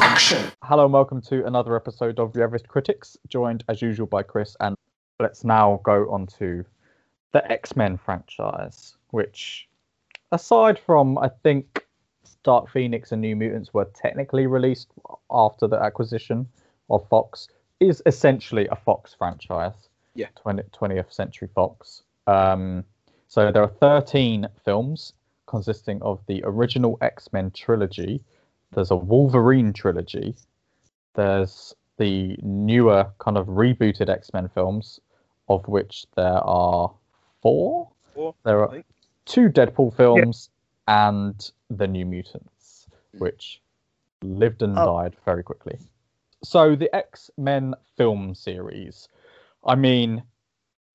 Action! Hello and welcome to another episode of Average Critics, joined as usual by Chris. And let's now go on to the X Men franchise, which, aside from I think Dark Phoenix and New Mutants were technically released after the acquisition of Fox, is essentially a Fox franchise. Yeah. 20, 20th Century Fox. Um, so there are 13 films consisting of the original X Men trilogy. There's a Wolverine trilogy. There's the newer kind of rebooted X Men films, of which there are four. Four, There are two Deadpool films and the New Mutants, which lived and Oh. died very quickly. So the X Men film series, I mean,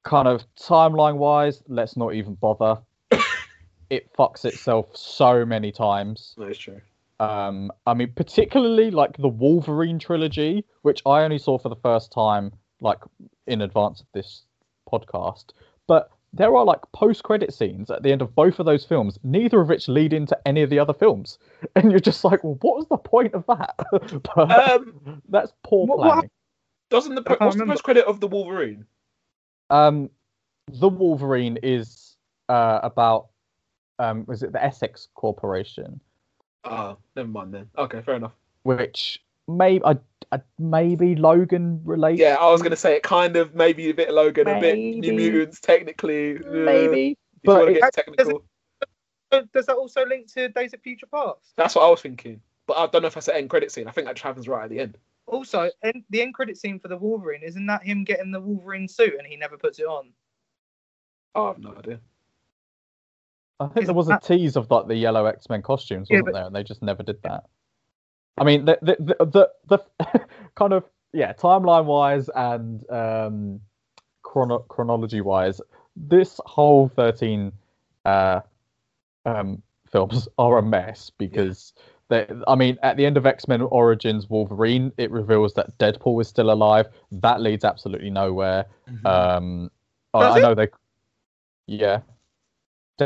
kind of timeline wise, let's not even bother. it fucks itself so many times. That's true. Um, I mean, particularly like the Wolverine trilogy, which I only saw for the first time like in advance of this podcast. But there are like post-credit scenes at the end of both of those films, neither of which lead into any of the other films, and you're just like, well, what was the point of that? but Um, that's poor what- what planning. doesn't the what's the post credit of the Wolverine? Um, the Wolverine is uh about um, was it the Essex Corporation? Ah, never mind then. Okay, fair enough. which maybe I, I maybe Logan relates. Yeah, I was gonna say it kind of maybe a bit Logan, a bit New Maybe. Mutants, technically. maybe, but want to it- technical. Does that also link to Days of Future Past? That's what I was thinking. But I don't know if that's the end credit scene. I think that just happens right at the end. Also, en- the end credit scene for the Wolverine isn't that him getting the Wolverine suit and he never puts it on? Oh, I have no idea. I think there was a tease of like the yellow X Men costumes, Yeah, wasn't but- there? And they just never did that. I mean, the the the, the, the kind of yeah, timeline wise and um, chrono- chronology wise, this whole thirteen uh, um, films are a mess because they. I mean, at the end of X Men Origins Wolverine, it reveals that Deadpool is still alive. That leads absolutely nowhere. Um, I, Does I it? know they. Yeah,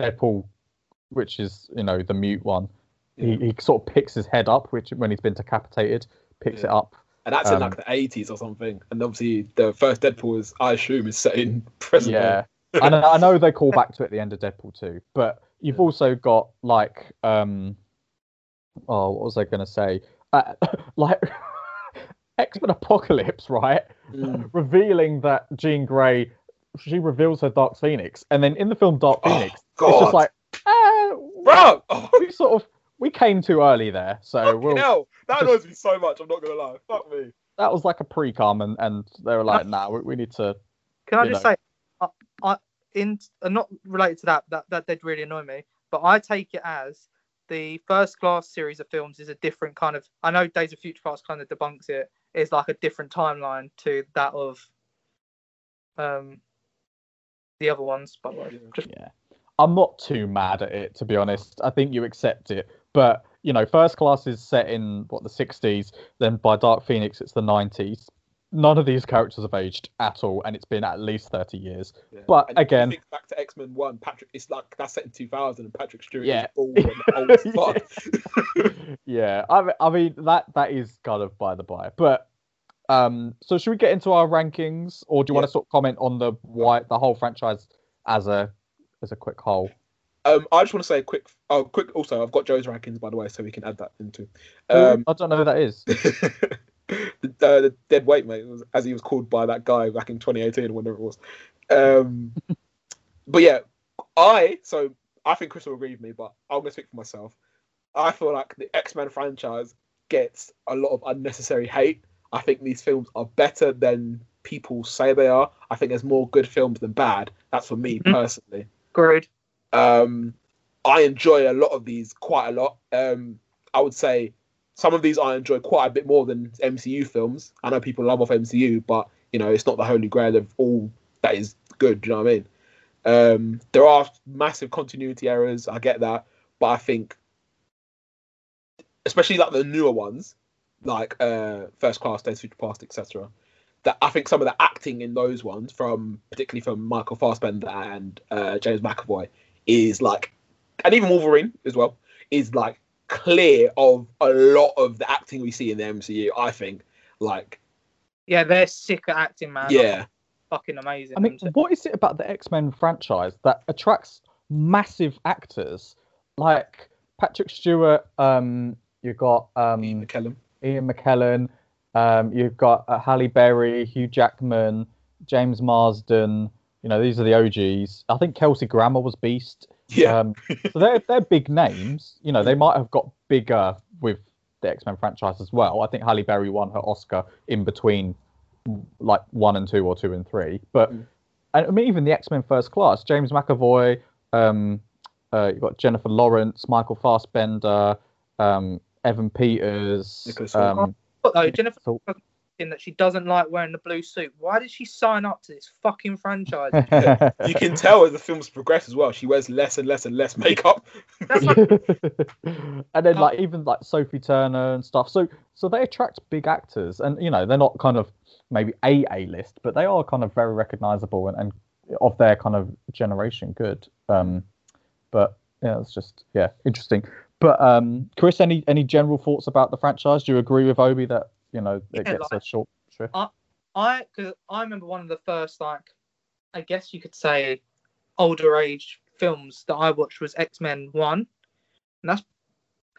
Deadpool, which is you know the mute one. He, Yeah. he sort of picks his head up, which when he's been decapitated, picks it up. and that's in um, like the eighties or something. And obviously the first Deadpool is I assume is set in present. Yeah, day. I know, they call back to it at the end of Deadpool 2, but you've also got like um, oh, what was I going to say? Uh, like X Men Apocalypse, right? Mm. Revealing that Jean Grey, she reveals her Dark Phoenix, and then in the film Dark Oh, Phoenix, it's just like, uh, Bro! Oh, we sort of we came too early there, so fucking we'll, hell. That just- annoys me so much, I'm not gonna lie. Fuck me. that was like a pre-com, and, and they were like, nah, we, we need to. Can I just know. say, I, I in uh, not related to that, that that did really annoy me, but I take it as the first class series of films is a different kind of. I know Days of Future Past kind of debunks it. Is like a different timeline to that of um the other ones. But like, just Yeah, I'm not too mad at it to be honest. I think you accept it, but you know, First Class is set in what the 60s. Then by Dark Phoenix, it's the 90s. None of these characters have aged at all, and it's been at least 30 years. Yeah. But And again- think back to X Men One, Patrick, it's like that's set in 2000, and Patrick Stewart Yeah. is old old as fuck. yeah, I, mean- I mean that that is kind of by the by. But um, so should we get into our rankings, or do you want to sort of comment on the why the whole franchise as a as a quick whole? Um, I just want to say a quick, oh, quick. Also, I've got Joe's rankings by the way, so we can add that into. Um, I don't know who that is. the, uh, the dead weight mate, as he was called by that guy back in 2018 or whenever it was. Um, but yeah, I so I think Chris will agree with me, but I'm gonna speak for myself. I feel like the X Men franchise gets a lot of unnecessary hate. I think these films are better than people say they are. I think there's more good films than bad. That's for me Mhm. personally. Agreed. Um, I enjoy a lot of these quite a lot. Um, I would say some of these I enjoy quite a bit more than MCU films. I know people love off MCU, but you know it's not the holy grail of all that is good. Do you know what I mean? Um, there are massive continuity errors. I get that, but I think, especially like the newer ones, like uh, First Class, Days Future Past, etc. That I think some of the acting in those ones, from particularly from Michael Fassbender and uh, James McAvoy, is like, and even Wolverine as well, is like clear of a lot of the acting we see in the MCU. I think, like, Yeah, they're sick at acting, man. yeah, fucking amazing. I mean, what is it about the X Men franchise that attracts massive actors like Patrick Stewart? Um, you've got um, Ian McKellen. Ian McKellen. Um, you've got uh, Halle Berry, Hugh Jackman, James Marsden. You know, these are the OGs. I think Kelsey Grammer was Beast. Yeah, Um, so they're they're big names. You know, they might have got bigger with the X Men franchise as well. I think Halle Berry won her Oscar in between like one and two or two and three. But Mm. and I mean, even the X Men First Class, James McAvoy, um, uh, you've got Jennifer Lawrence, Michael Fassbender, um, Evan Peters. Nicholas um, though Jennifer so- in that she doesn't like wearing the blue suit. Why did she sign up to this fucking franchise? you can tell as the films progress as well. She wears less and less and less makeup. Like and then like even like Sophie Turner and stuff. So so they attract big actors, and you know they're not kind of maybe a A list, but they are kind of very recognizable and, and of their kind of generation. Good. Um, but yeah, it's just yeah interesting. But um, Chris, any any general thoughts about the franchise? Do you agree with Obi that you know it Yeah, gets like- a short trip? I cause I remember one of the first like I guess you could say older age films that I watched was X Men One, and that's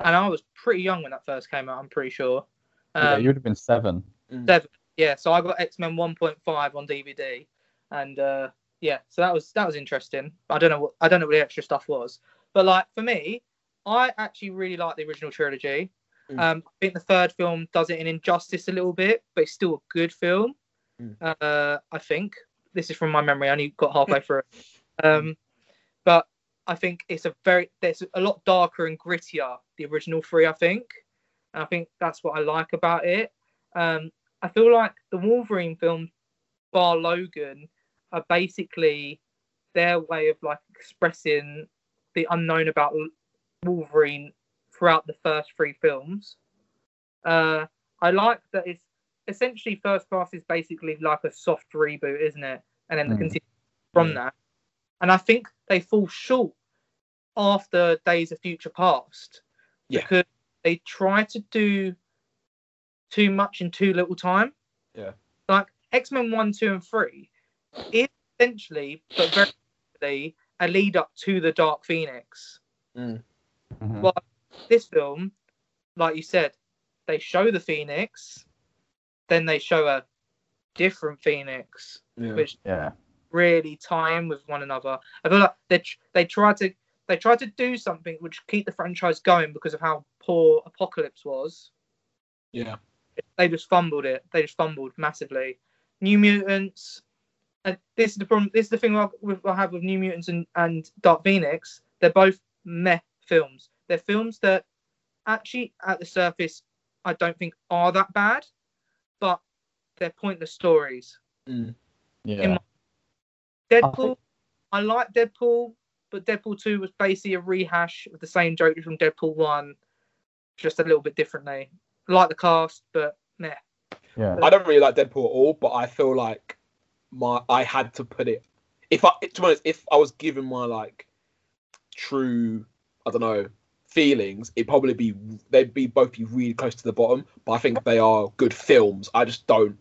and I was pretty young when that first came out. I'm pretty sure. yeah, Um, you'd have been seven. Seven. Yeah, so I got X Men 1.5 on DVD, and uh, yeah, so that was that was interesting. I don't know what I don't know what the extra stuff was, but like for me, I actually really like the original trilogy. Mm. Um, I think the third film does it in injustice a little bit, but it's still a good film. Mm. Uh, I think this is from my memory. I only got halfway through it, um, but I think it's a very there's a lot darker and grittier the original three. I think, and I think that's what I like about it. Um, I feel like the Wolverine film, bar Logan, are basically their way of like expressing the unknown about Wolverine throughout the first three films. Uh, I like that it's essentially First Class is basically like a soft reboot, isn't it? And then the Mm. continue from Mm. that. And I think they fall short after Days of Future Past Yeah. because they try to do too much in too little time. Yeah. Like X Men 1, 2, and 3 is essentially, but very a lead up to the Dark Phoenix. Mm. Mhm. Well, This film, like you said, they show the Phoenix, then they show a different Phoenix, Yeah. which yeah. really tie in with one another. I feel like they they try to they try to do something which keep the franchise going because of how poor Apocalypse was. yeah. They just fumbled it. They just fumbled massively. New Mutants. And this is the problem. This is the thing I, with, I have with New Mutants and, and Dark Phoenix. They're both meh films. They're films that actually, at the surface, I don't think are that bad, but they're pointless stories. Mm. Yeah. my- Deadpool, I like Deadpool, but Deadpool 2 was basically a rehash of the same jokes from Deadpool 1, just a little bit differently. I like the cast, but meh. Yeah. I don't really like Deadpool at all, but I feel like my I had to put it. If I to be honest, if I was given my like true, I don't know, feelings, it'd probably be they'd be both be really close to the bottom. But I think they are good films. I just don't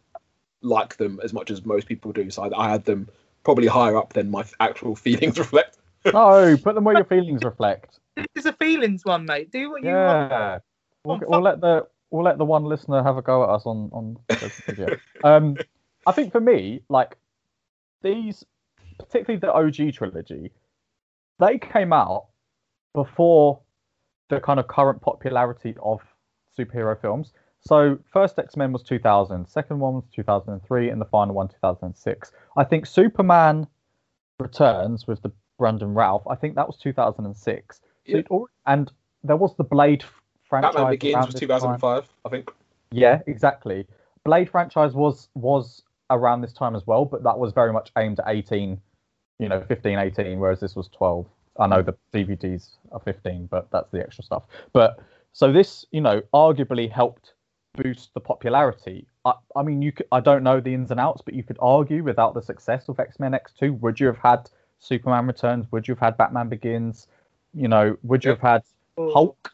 like them as much as most people do. So I, I had them probably higher up than my actual feelings reflect. No, put them where your feelings reflect. This is a feelings one, mate. Do what you want. Yeah. We'll, Oh, we'll let the we'll let the one listener have a go at us on on um, I think for me, like these, particularly the OG trilogy, they came out before the kind of current popularity of superhero films. So first X Men was 2000, second one was 2003, and the final one 2006. I think Superman Returns with the Brandon Routh. I think that was 2006. So Yeah. and there was the Blade franchise. Batman Begins was this 2005, I think. Yeah, exactly. Blade franchise was was around this time as well, but that was very much aimed at 18, you know, 15, 18, whereas this was 12. I know the DVDs are 15, but that's the extra stuff. But so this, you know, arguably helped boost the popularity. I, I mean, you could, I don't know the ins and outs, but you could argue without the success of X Men X2, would you have had Superman Returns? Would you have had Batman Begins? You know, would you Yep. have had Hulk?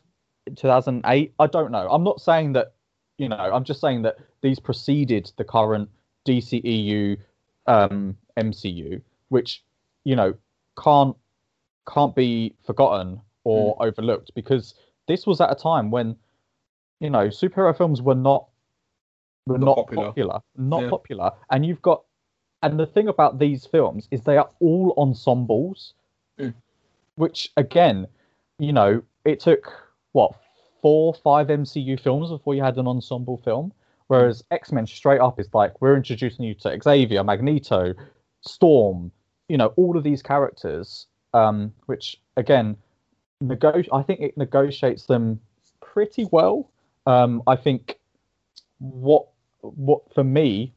2008. I don't know. I'm not saying that, you know, I'm just saying that these preceded the current DCEU um, MCU, which, you know, can't can't be forgotten or overlooked because this was at a time when, you know, superhero films were not were Not not, popular. popular. not Yeah. popular, and you've got, and the thing about these films is they are all ensembles, Mm. which again, you know, it took what four, five MCU films before you had an ensemble film. Whereas X Men straight up is like we're introducing you to Xavier, Magneto, Storm, you know, all of these characters, um, which again, nego- I think it negotiates them pretty well. Um, I think what what for me,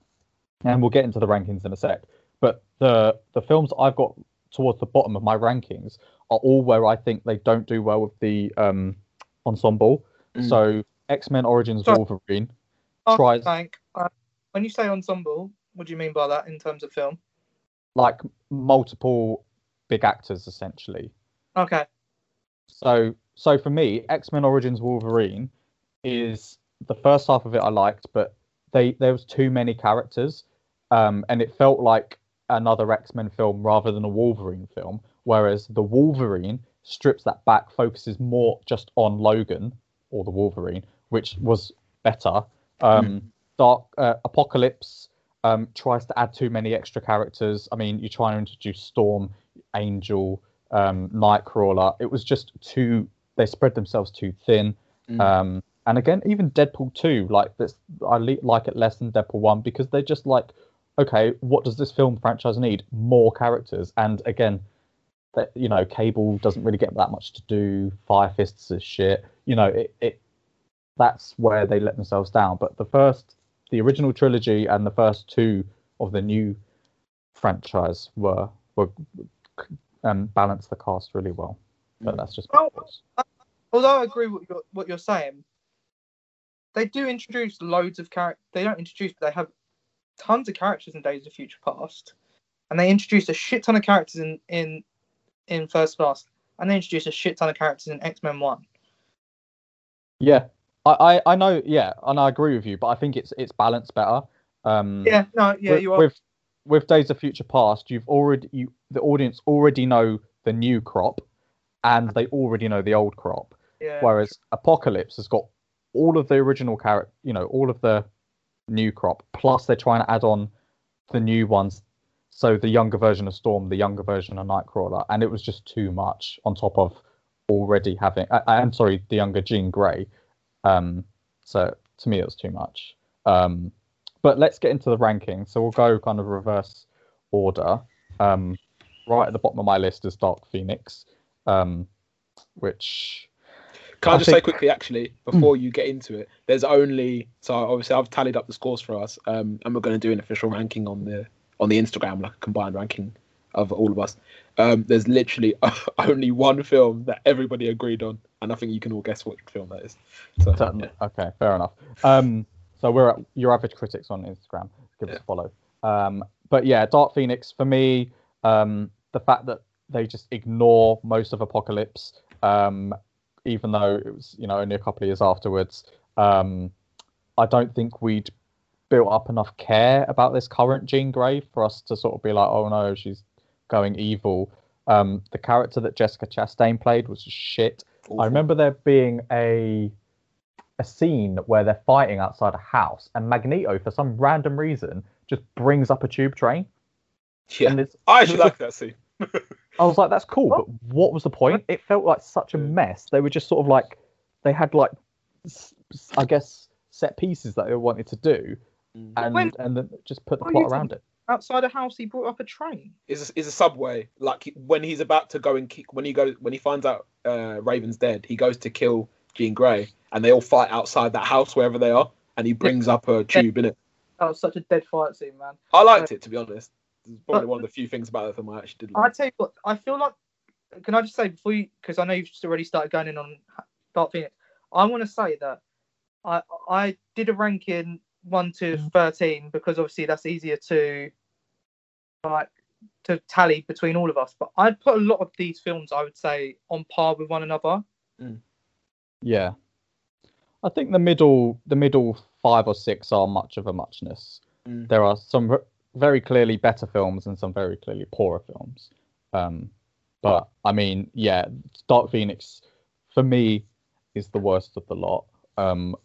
and we'll get into the rankings in a sec, but the the films I've got towards the bottom of my rankings are all where I think they don't do well with the um, ensemble. Mm. So X Men Origins Sorry. Wolverine Oh, tries Thank. Uh, when you say ensemble, what do you mean by that in terms of film? like multiple big actors essentially. Okay. So so for me, X Men Origins Wolverine is the first half of it I liked, but they there was too many characters, um, and it felt like another X Men film rather than a Wolverine film. Whereas the Wolverine strips that back, focuses more just on Logan or the Wolverine, which was better. Um, Dark uh, Apocalypse um, tries to add too many extra characters. I mean, you try and introduce Storm, Angel, um, Nightcrawler. It was just too. They spread themselves too thin. Mm. Um, and again, even Deadpool two, like this, I le- like it less than Deadpool one because they're just like, okay, what does this film franchise need? More characters. And again, that you know, Cable doesn't really get that much to do. Fire Fists is shit. You know, it, it that's where they let themselves down. But the first, the original trilogy and the first two of the new franchise were were um, balanced the cast really well. But Mm. that's just Well, Although I agree with what you're, what you're saying, they do introduce loads of characters. They don't introduce, but they have tons of characters in Days of Future Past, and they introduce a shit ton of characters in in in First Class, and they introduce a shit ton of characters in X Men One. Yeah, I, I, I know. Yeah, and I agree with you, but I think it's it's balanced better. Um, Yeah, no, yeah, with, you are. with with Days of Future Past, you've already you the audience already know the new crop, and they already know the old crop. yeah, Whereas Apocalypse has got all of the original character, you know, all of the new crop, plus they're trying to add on the new ones. So the younger version of Storm, the younger version of Nightcrawler, and it was just too much on top of already having. I, I'm sorry, the younger Jean Grey. Um, so to me, it was too much. Um, but let's get into the ranking. So we'll go kind of reverse order. Um, right at the bottom of my list is Dark Phoenix, um, which Can I, I just say quickly, actually, before you get into it, there's only so obviously I've tallied up the scores for us, um, and we're going to do an official ranking on the on the Instagram, like a combined ranking of all of us. Um, there's literally only one film that everybody agreed on, and I think you can all guess what film that is. So So- yeah. Okay, fair enough. Um, so we're at your average critics on Instagram. Give us a follow. Um, but yeah, Dark Phoenix for me, um, the fact that they just ignore most of Apocalypse, um, even though it was you know only a couple of years afterwards. Um, I don't think we'd built up enough care about this current Jean Grey for us to sort of be like, oh no, she's going evil. Um, the character that Jessica Chastain played was shit. I remember there being a a scene where they're fighting outside a house, and Magneto, for some random reason, just brings up a tube train. Yeah, And it's, I actually like that scene. I was like, "That's cool," but what was the point? It felt like such a mess. They were just sort of like, they had like, I guess, set pieces that they wanted to do, and When- and then just put the plot around it. outside a house, he brought up a train. is is a subway like when he's about to go and kick when he goes when he finds out uh, Raven's dead he goes to kill Jean Grey and they all fight outside that house wherever they are and he brings up a tube in it That was such a dead fight scene, man. I liked it to be honest it's probably one of the few things about the film I actually did Like. I tell you what, I feel like. Can I just say before you, because I know you've just already started going in on Dark Phoenix. I want to say that I I did a ranking one to mm. thirteen because obviously that's easier to like to tally between all of us. But I'd put a lot of these films, I would say, on par with one another. Mm. Yeah, I think the middle the middle five or six are much of a muchness. Mm. There are some v- very clearly better films and some very clearly poorer films. Um, but I mean, yeah, Dark Phoenix for me is the worst of the lot. Um,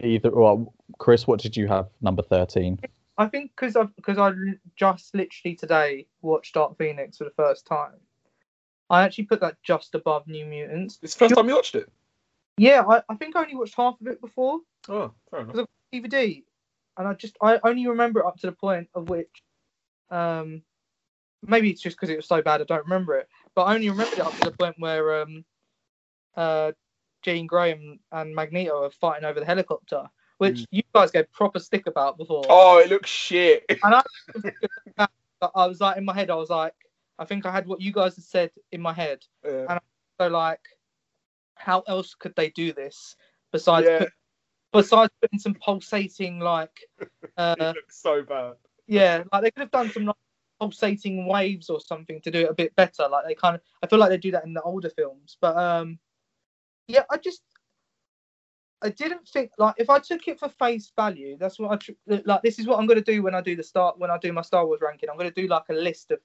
either well, Chris, what did you have number thirteen? I think because I because I l- just literally today watched Dark Phoenix for the first time. I actually put that just above New Mutants. It's the first time you watched it. Yeah, I, I think I only watched half of it before Oh, fair enough. It was a DVD, and I just I only remember it up to the point of which, um, maybe it's just because it was so bad I don't remember it, but I only remembered it up to the point where um, uh, Jean Graham and Magneto are fighting over the helicopter, which Mm. you guys gave proper stick about before. Oh, it looks shit. And I I was like in my head, I was like, I think I had what you guys had said in my head. Yeah. So like, how else could they do this besides Yeah. put, besides putting some pulsating like, uh, so bad. yeah, like they could have done some like, pulsating waves or something to do it a bit better. Like they kind of, I feel like they do that in the older films, but um, yeah, I just. I didn't think like if I took it for face value, that's what I tr- like. This is what I'm going to do when I do the start when I do my Star Wars ranking. I'm going to do like a list of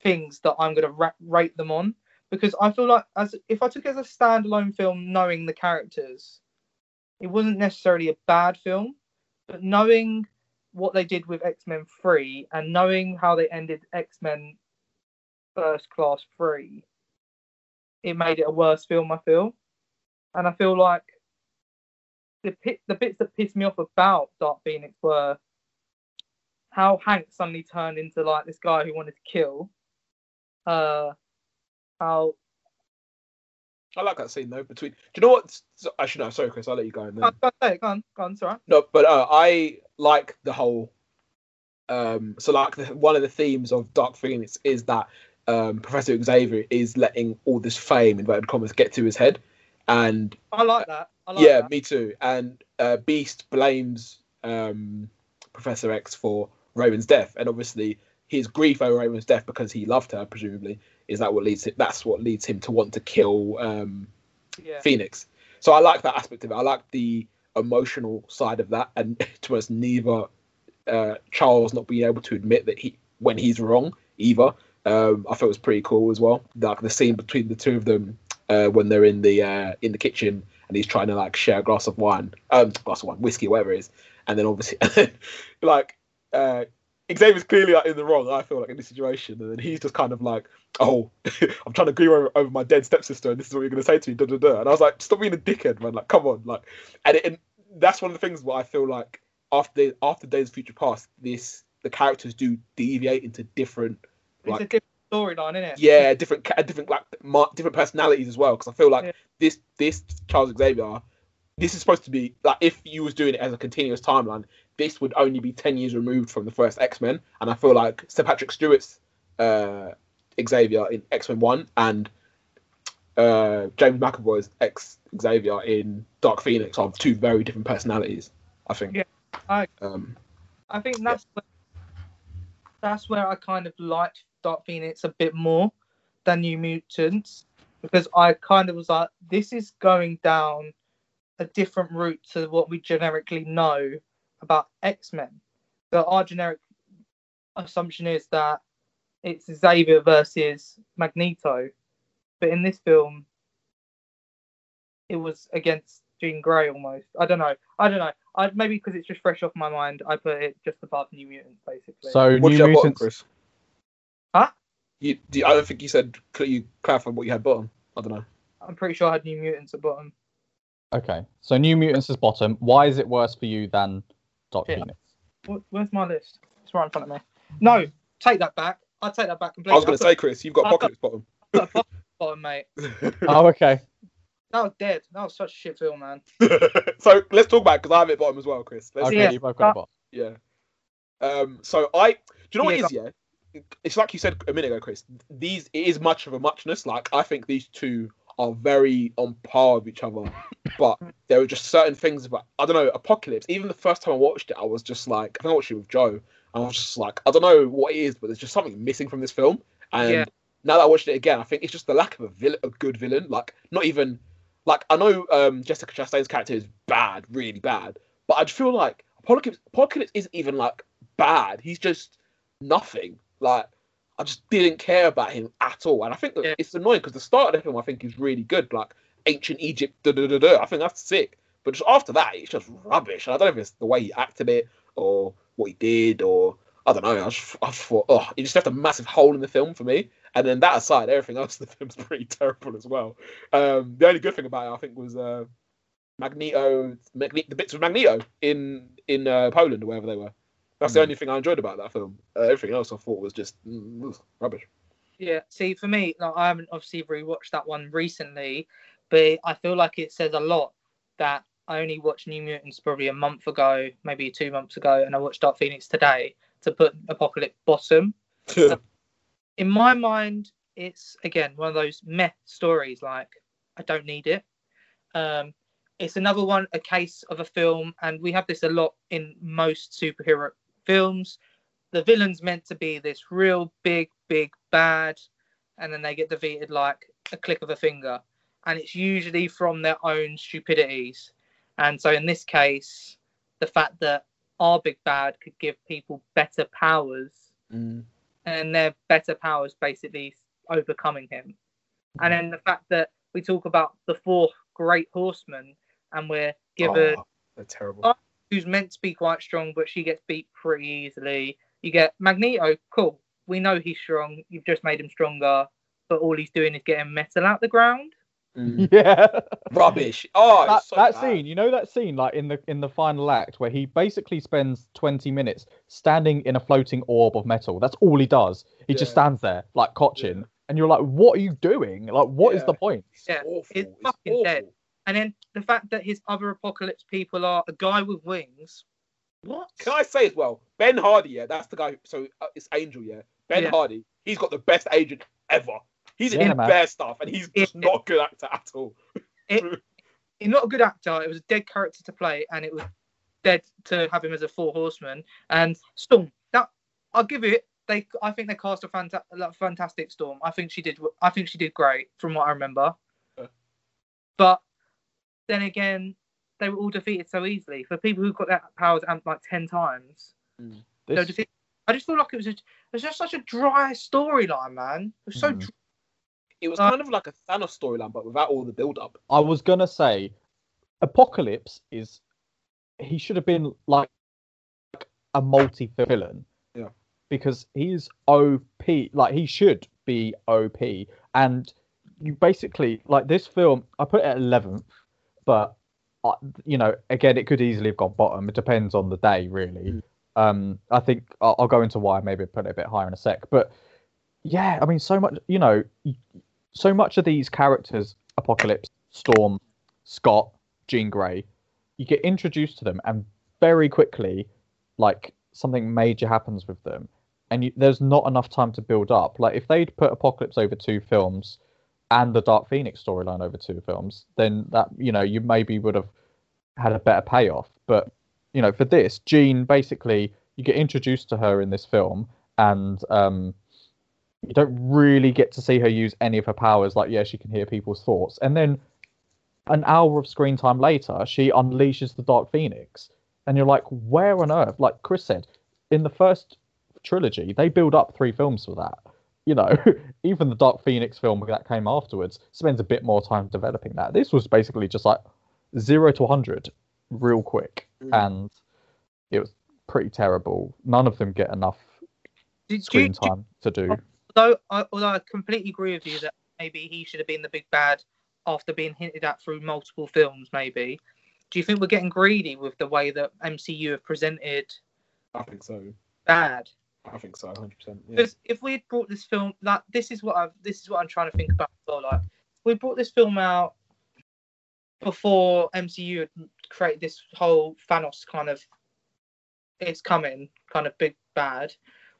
things that I'm going to ra- rate them on because I feel like as if I took it as a standalone film, knowing the characters, it wasn't necessarily a bad film, but knowing what they did with X Men Three and knowing how they ended X Men First Class Three, it made it a worse film. I feel, and I feel like the pit, the bits that pissed me off about Dark Phoenix were how Hank suddenly turned into like this guy who wanted to kill. Uh, how I like that scene though. Between, do you know what? I should no. Sorry, Chris. I'll let you go. And then. go on, go on, go on, it's all right. No, but uh, I like the whole. Um, so like the, one of the themes of Dark Phoenix is that um, Professor Xavier is letting all this fame, inverted commas, get to his head, and I like that. I like yeah, that. me too. And uh, Beast blames um, Professor X for Raven's death, and obviously his grief over Raven's death because he loved her, presumably, is that what leads that's what leads him to want to kill um, yeah. Phoenix. So I like that aspect of it. I like the emotional side of that, and to us, neither uh, Charles not being able to admit that he when he's wrong either. Um, I thought it was pretty cool as well. Like the scene between the two of them uh, when they're in the uh, in the kitchen and he's trying to like share a glass of wine, um, glass of wine, whiskey, whatever it is, and then obviously, like uh, Xavier's clearly like in the wrong. I feel like in this situation, and then he's just kind of like, "Oh, I'm trying to grieve over, over my dead stepsister, and this is what you're going to say to me." Da, da, da. And I was like, "Stop being a dickhead, man! Like, come on!" Like, and, it, and that's one of the things where I feel like after after Days of Future Past, this the characters do deviate into different, It's a like, different storyline, isn't it? yeah, different different like mar- different personalities as well. Because I feel like Yeah. this this Charles Xavier, this is supposed to be like if you was doing it as a continuous timeline, this would only be ten years removed from the first X Men, and I feel like Sir Patrick Stewart's uh, Xavier in X Men One and uh, James McAvoy's X Xavier in Dark Phoenix are two very different personalities. I think. Yeah, I- Um, I think that's where, that's where I kind of liked Dark Phoenix a bit more than New Mutants because I kind of was like, this is going down a different route to what we generically know about X Men. So our generic assumption is that it's Xavier versus Magneto, but in this film, it was against Jean Grey almost. I don't know. I don't know. I maybe because it's just fresh off my mind, I put it just above New Mutants basically. So what New did bottom, Mutants. Chris? Huh? You, do you- I don't think you said. Could you clarify what you had bottom? I don't know. I'm pretty sure I had New Mutants at bottom. Okay, so New Mutants is bottom. Why is it worse for you than Dark Yeah. Phoenix? Where's my list? It's right in front of me. No, take that back. I take that back completely. I was going to say, Chris, you've got I- Apocalypse bottom. I put bottom, bottom, mate. Oh, okay. That was dead. That was such a shit film, man. so let's talk about because I have it bottom as well, Chris. Let's, Okay, Yeah. you both got a bottom. Yeah. Um. So I. Do you know what Yeah, it is? Yeah. It's like you said a minute ago, Chris. These it is much of a muchness. Like I think these two are very on par with each other, but there are just certain things about I don't know Apocalypse. Even the first time I watched it, I was just like I think I watched it with Joe. I was just like I don't know what it is, but there's just something missing from this film. And Yeah. now that I watched it again, I think it's just the lack of a villain, a good villain. Like not even like I know um, Jessica Chastain's character is bad, really bad, but I feel like Apocalypse, Apocalypse isn't even like bad. He's just nothing. Like I just didn't care about him at all, and I think Yeah. it's annoying because the start of the film I think is really good, like ancient Egypt, da da da da. I think that's sick, but just after that, it's just rubbish. And I don't know if it's the way he acted it or what he did or I don't know. I just, I just thought, oh, he just left a massive hole in the film for me. And then that aside, everything else in the film's pretty terrible as well. Um, the only good thing about it, I think, was uh, Magneto, Magne- the bits with Magneto in in uh, Poland or wherever they were. That's the Hmm. only thing I enjoyed about that film. Uh, everything else I thought was just mm, rubbish. Yeah, see, for me, like, I haven't obviously rewatched that one recently, but I feel like it says a lot that I only watched New Mutants probably a month ago, maybe two months ago, and I watched Dark Phoenix today to put Apocalypse bottom. In my mind, it's again one of those meh stories. Like I don't need it. Um, it's another one, a case of a film, and we have this a lot in most superhero films. The villain's meant to be this real big, big bad, and then they get defeated like a click of a finger, and it's usually from their own stupidities. And so in this case, the fact that our big bad could give people better powers Mm. and their better powers basically overcoming him. And then the fact that we talk about the four great horsemen and we're given Oh, terrible. Who's meant to be quite strong, but she gets beat pretty easily. You get Magneto, cool. We know he's strong. You've just made him stronger, but all he's doing is getting metal out the ground. Mm. Yeah. Rubbish. Oh, that, so that scene, you know that scene like in the in the final act where he basically spends 20 minutes standing in a floating orb of metal. That's all he does. He just stands there like cotchin and you're like what are you doing? Like what is Yeah. the point? It's Yeah, awful. it's It's, fucking awful. dead. And then the fact that his other apocalypse people are a guy with wings. What? Can I say as well, Ben Hardy? Yeah, that's the guy. Who, so uh, it's Angel. Yeah, Ben Yeah. Hardy. He's got the best agent ever. He's Yeah, in man. bear stuff, and he's just Yeah. not a good actor at all. He's not a good actor. It was a dead character to play, and it was dead to have him as a four horseman. And Storm, that I'll give it. They, I think they cast a fanta- a fantastic Storm. I think she did. I think she did great from what I remember. Yeah. But then again, they were all defeated so easily. For people who've got their powers amped like ten times, they were This, defeated. I just feel like it was a, it was just such a dry storyline, man. It was so Mhm. dry. It was kind of like a Thanos storyline, but without all the build-up. I was gonna say Apocalypse is he should have been like a multi villain. Yeah. Because he's OP like he should be OP. And you basically like this film I put it at eleventh, but uh, you know, again it could easily have gone bottom. It depends on the day really. Mm. Um I think I'll, I'll go into why maybe put it a bit higher in a sec. But yeah, I mean so much you know so much of these characters, Apocalypse, Storm, Scott, Jean Grey, you get introduced to them, and very quickly, like something major happens with them, and you, there's not enough time to build up. Like if they'd put Apocalypse over two films, and the Dark Phoenix storyline over two films, then that you know you maybe would have had a better payoff. But you know, for this, Jean basically you get introduced to her in this film, and um, you don't really get to see her use any of her powers. Like, yeah, she can hear people's thoughts, and then an hour of screen time later, she unleashes the Dark Phoenix, and you're like, where on earth? Like Chris said, in the first trilogy, they build up three films for that. You know, even the Dark Phoenix film that came afterwards spends a bit more time developing that. This was basically just like zero to 100 real quick, Mm. and it was pretty terrible. None of them get enough Did you, screen time to do. although I, although I completely agree with you that maybe he should have been the big bad after being hinted at through multiple films, maybe. Do you think we're getting greedy with the way that MCU have presented I think so. bad? I think so. 100. percent Because if we had brought this film, like this is what I this is what I'm trying to think about. well. like we brought this film out before MCU had created this whole Thanos kind of it's coming kind of big bad.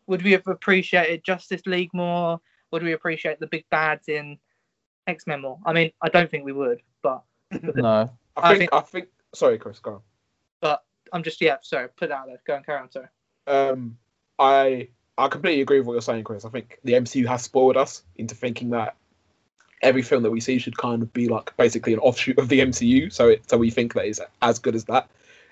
Would we have appreciated Justice League more? Would we appreciate the big bads in X Men more? I mean, I don't think we would, but No, I I think. think- I think. Sorry, Chris. Go on. but I'm just yeah. Sorry, put that out there. Go and carry on. Sorry. Um, I I completely agree with what you're saying, Chris. I think the MCU has spoiled us into thinking that every film that we see should kind of be like basically an offshoot of the MCU. So it, so we think that is as good as that.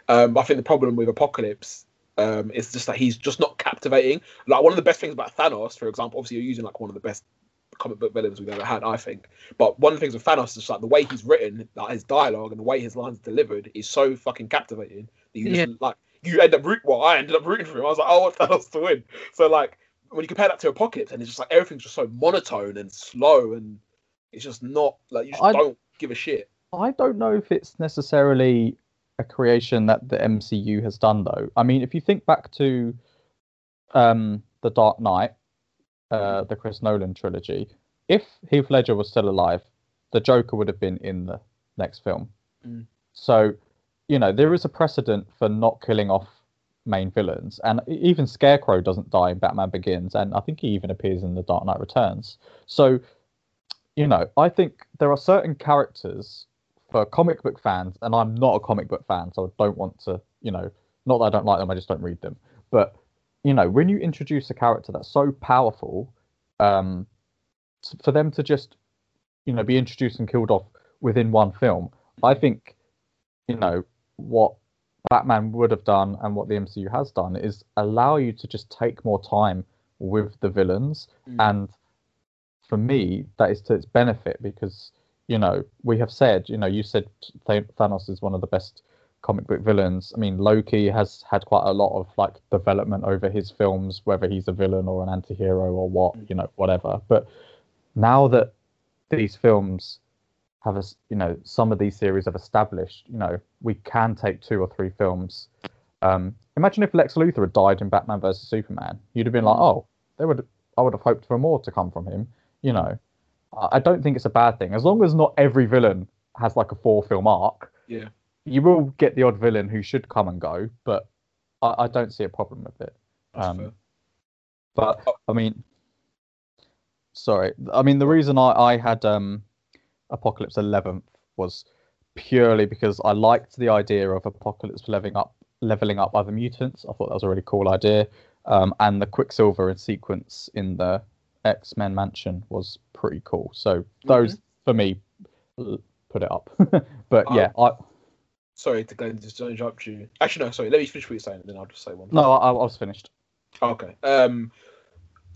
Um, I think the problem with Apocalypse um, is just that he's just not captivating. Like one of the best things about Thanos, for example, obviously you're using like one of the best comic book villains we've ever had, I think. But one of the things with Thanos is just like the way he's written, like his dialogue and the way his lines are delivered is so fucking captivating. That you just like you end up root. Well, I ended up rooting for him. I was like, oh, I want Thanos to win. So like when you compare that to Apocalypse, and it's just like everything's just so monotone and slow, and it's just not like you just I- don't give a shit. I don't know if it's necessarily a creation that the MCU has done, though. I mean, if you think back to um, the Dark Knight, uh, the Chris Nolan trilogy, if Heath Ledger was still alive, the Joker would have been in the next film. Mm. So, you know, there is a precedent for not killing off main villains, and even Scarecrow doesn't die in Batman Begins, and I think he even appears in The Dark Knight Returns. So, you know, I think there are certain characters for comic book fans, and I'm not a comic book fan, so I don't want to, you know, not that I don't like them, I just don't read them. But you know, when you introduce a character that's so powerful, um, for them to just, you know, be introduced and killed off within one film, I think, you know, what Batman would have done and what the MCU has done is allow you to just take more time with the villains, Mm. and for me, that is to its benefit because you know we have said, you know, you said Th- Thanos is one of the best comic book villains. I mean, Loki has had quite a lot of like development over his films, whether he's a villain or an anti-hero or what, you know, whatever. But now that these films have, a, you know, some of these series have established, you know, we can take two or three films. Um, imagine if Lex Luthor had died in Batman versus Superman, you'd have been like, oh, they would, I would have hoped for more to come from him. You know, I don't think it's a bad thing as long as not every villain has like a four-film arc Yeah. you will get the odd villain who should come and go, but I, I don't see a problem with it. Um. But. I mean, sorry, I mean the reason I, I had um, Apocalypse 11th was purely because I liked the idea of Apocalypse leveling up, leveling up other mutants. I thought that was a really cool idea, um, and the Quicksilver in sequence in the X Men Mansion was pretty cool. So those for me put it up. but Oh. yeah, I Sorry to Glenn, just interrupt you. Actually, no, sorry. Let me finish what you're saying, and then I'll just say one. no, I, I was finished. Okay. Um,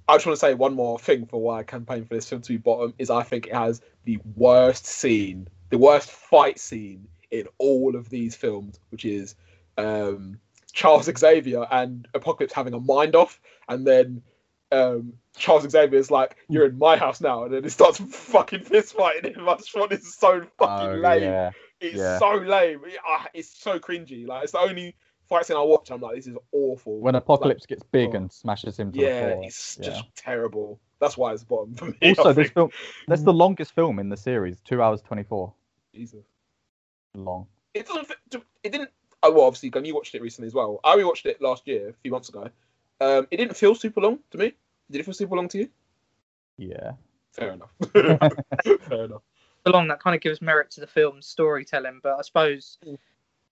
I just want to say one more thing for why I campaign for this film to be bottom is I think it has the worst scene, the worst fight scene in all of these films, which is um, Charles Xavier and Apocalypse having a mind off, and then um, Charles Xavier is like, "You're in my house now," and then it starts fucking fist fighting him. I just thought this is so fucking lame. Oh, yeah. It's Yeah. so lame. It- ah, it's so cringy. Like it's the only fight scene I watch. I'm like, this is awful. When Apocalypse gets big oh. and smashes him to yeah, the floor. it's yeah. just terrible. That's why it's bottom for me. Also, this film that's the longest film in the series, two hours twenty four. Jesus. Long. It doesn't. It didn't. Oh well, obviously, Glenn, you watched it recently as well. I rewatched it last year, a few months ago. Um, it didn't feel super long to me. Did it feel super long to you? Yeah. Fair enough. Fair enough. along that kind of gives merit to the film's storytelling but i suppose Mm.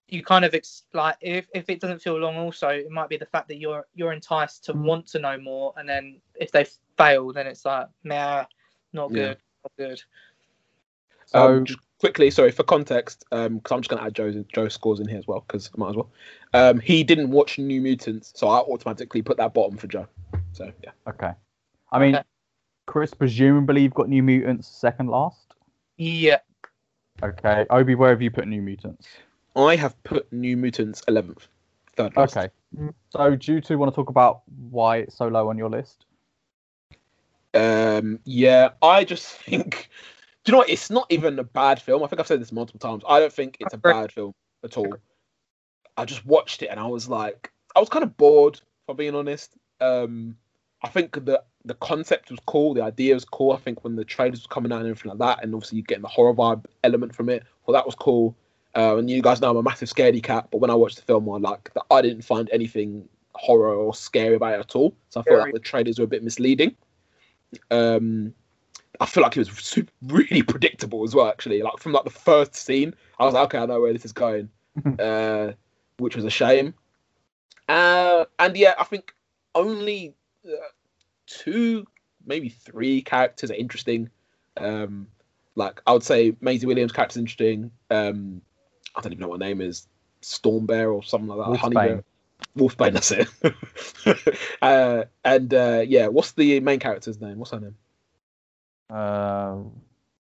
You kind of ex- like if, if it doesn't feel long also it might be the fact that you're you're enticed to Mm. want to know more and then if they fail then it's like nah not Yeah. good not good So um, just quickly, sorry for context, um because I'm just going to add Joe's Joe's scores in here as well, because I might as well. Um, he didn't watch New Mutants, so I automatically put that bottom for Joe. So yeah, okay. I mean, Okay. Chris presumably you've got New Mutants second last. yeah Okay. Obi, where have you put New Mutants? I have put New Mutants 11th, third last. Okay. So do you two want to talk about why it's so low on your list? Um, yeah, I just think. Do you know what? It's not even a bad film. I think I've said this multiple times. I don't think it's a bad film at all. I just watched it and I was like, I was kind of bored, for being honest. Um, I think the the concept was cool, the idea was cool. I think when the trailers was coming out and everything like that, and obviously you getting the horror vibe element from it, well, that was cool. Uh, and you guys know I'm a massive scaredy cat, but when I watched the film, I like that I didn't find anything horror or scary about it at all. So I felt like the trailers were a bit misleading. Um, I feel like it was super, really predictable as well. Actually, like from like the first scene, I was like, okay, I know where this is going, uh, which was a shame. Uh, and yeah, I think only uh, two, maybe three characters are interesting. Um, Like I would say Maisie Williams' character is interesting. Um, I don't even know what her name is. Storm Bear or something like that. Bear. Wolfbane, that's it. uh, and uh, yeah, what's the main character's name? What's her name? Uh,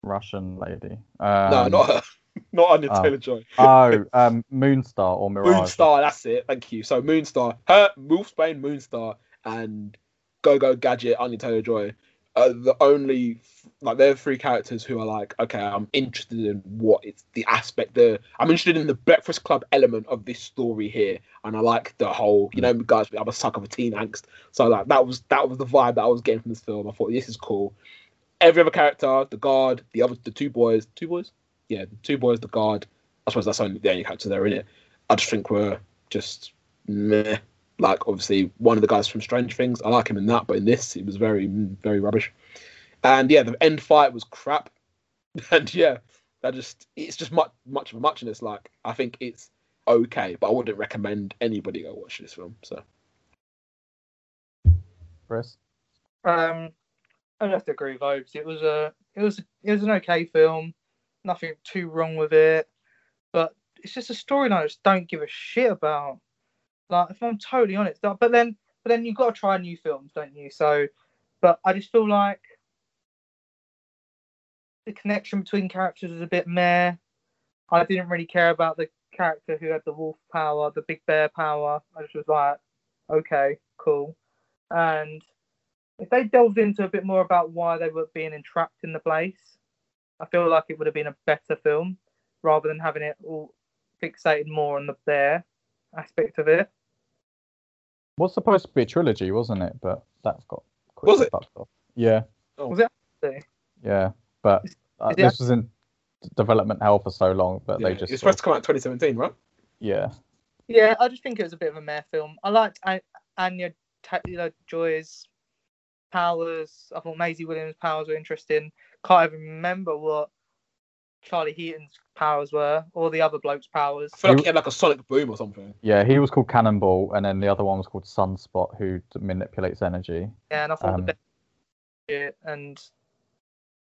Russian lady. Um, no, not her. Not Anya oh. Taylor Joy. oh, um, Moonstar or Mirage. Moonstar, that's it. Thank you. So Moonstar, her, Wolfsbane, Moonstar, and Go Go Gadget, Anya Taylor Joy are the only like they're three characters who are like, okay, I'm interested in what it's the aspect the I'm interested in the Breakfast Club element of this story here, and I like the whole, you know, guys, I'm a sucker for teen angst, so like that was that was the vibe that I was getting from this film. I thought this is cool. Every other character, the guard, the other, the two boys, two boys, yeah, the two boys, the guard. I suppose that's only the only character there in it. I just think we're just meh. Like obviously one of the guys from Stranger Things, I like him in that, but in this it was very very rubbish. And yeah, the end fight was crap. And yeah, that just it's just much much of a muchness. Like I think it's okay, but I wouldn't recommend anybody go watch this film. So Chris. Um, I have to agree with Obes. It was a, it was, it was an okay film. Nothing too wrong with it, but it's just a storyline I just don't give a shit about. Like, if I'm totally honest, but then, but then you've got to try new films, don't you? So, but I just feel like the connection between characters is a bit meh. I didn't really care about the character who had the wolf power, the big bear power. I just was like, okay, cool. And if they delved into a bit more about why they were being entrapped in the place, I feel like it would have been a better film rather than having it all fixated more on the bear aspect of it. Was supposed to be a trilogy, wasn't it? But that's got Was quickly it? fucked off. Yeah, Was it? yeah. But Is- uh, is it this was in development hell for so long that yeah, they just it's sort supposed to come out in 2017, right? yeah. Yeah, I just think it was a bit of a meh film. I liked An- Anya Taylor Joy's powers. I thought Maisie Williams' powers were interesting. Can't even remember what Charlie Heaton's powers were or the other bloke's powers. I feel like he had like a sonic boom or something. Yeah, he was called Cannonball, and then the other one was called Sunspot, who manipulates energy. Yeah, and I thought Um, the best and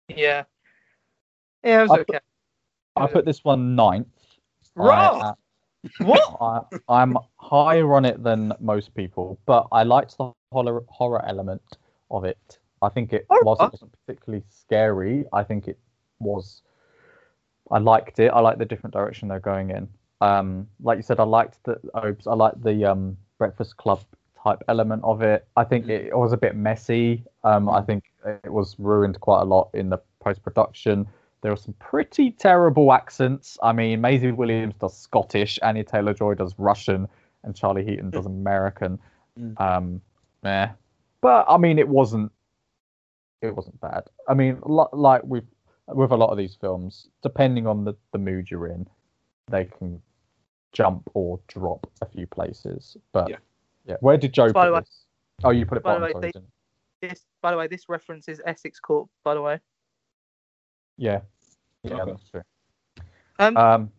yeah. Yeah, it was I okay. I put this one ninth. Raw! I, What? I, I'm higher on it than most people, but I liked the horror, horror element of it. I think it, Horror? whilst it wasn't particularly scary, I think it was. I liked it. I like the different direction they're going in. Um, like you said, I liked the Obes. I liked the um, Breakfast Club type element of it. I think it was a bit messy. Um, I think it was ruined quite a lot in the post production. There were some pretty terrible accents. I mean, Maisie Williams does Scottish, Annie Taylor Joy does Russian, and Charlie Heaton does American. Mm. Um, meh. But I mean, it wasn't. It wasn't bad. I mean, like with with a lot of these films, depending on the the mood you're in, they can jump or drop a few places. But Yeah. yeah, where did Joe By put way- this? Oh, you put it by the bottom. way, sorry, they- didn't? This, by the way, this reference is Essex Court. By the way, Yeah, yeah, Okay. that's true. um, Um,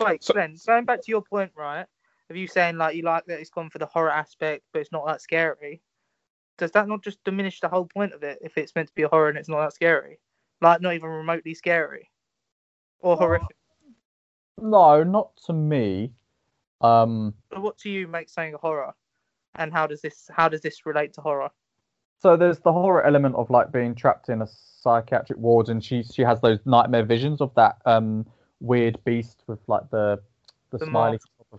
wait, so- Glenn, going back to your point, right? Of you saying like you like that it's gone for the horror aspect, but it's not that scary. Does that not just diminish the whole point of it if it's meant to be a horror and it's not that scary? Like not even remotely scary or horrific. no, not to me. Um, But what do you make saying a horror, and how does this how does this relate to horror? So there's the horror element of like being trapped in a psychiatric ward, and she she has those nightmare visions of that um weird beast with like the the, The smiley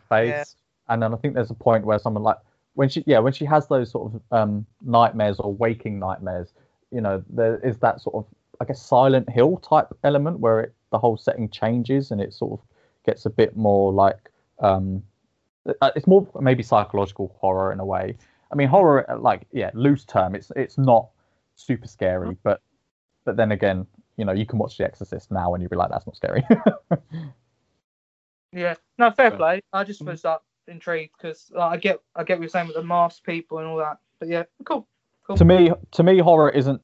face. Yeah. And then I think there's a point where someone like when she yeah when she has those sort of um nightmares or waking nightmares, you know there is that sort of I guess Silent Hill type element where it the whole setting changes and it sort of gets a bit more like um uh, it's more maybe psychological horror in a way. I mean, horror, uh, like yeah, loose term. It's it's not super scary, but but then again, you know, you can watch The Exorcist now and you'd be like, that's not scary. Yeah, no, fair Fair. play. I just Mhm. was like intrigued because like, I get I get what you're saying with the masked people and all that. But yeah, cool. cool. to me, to me, horror isn't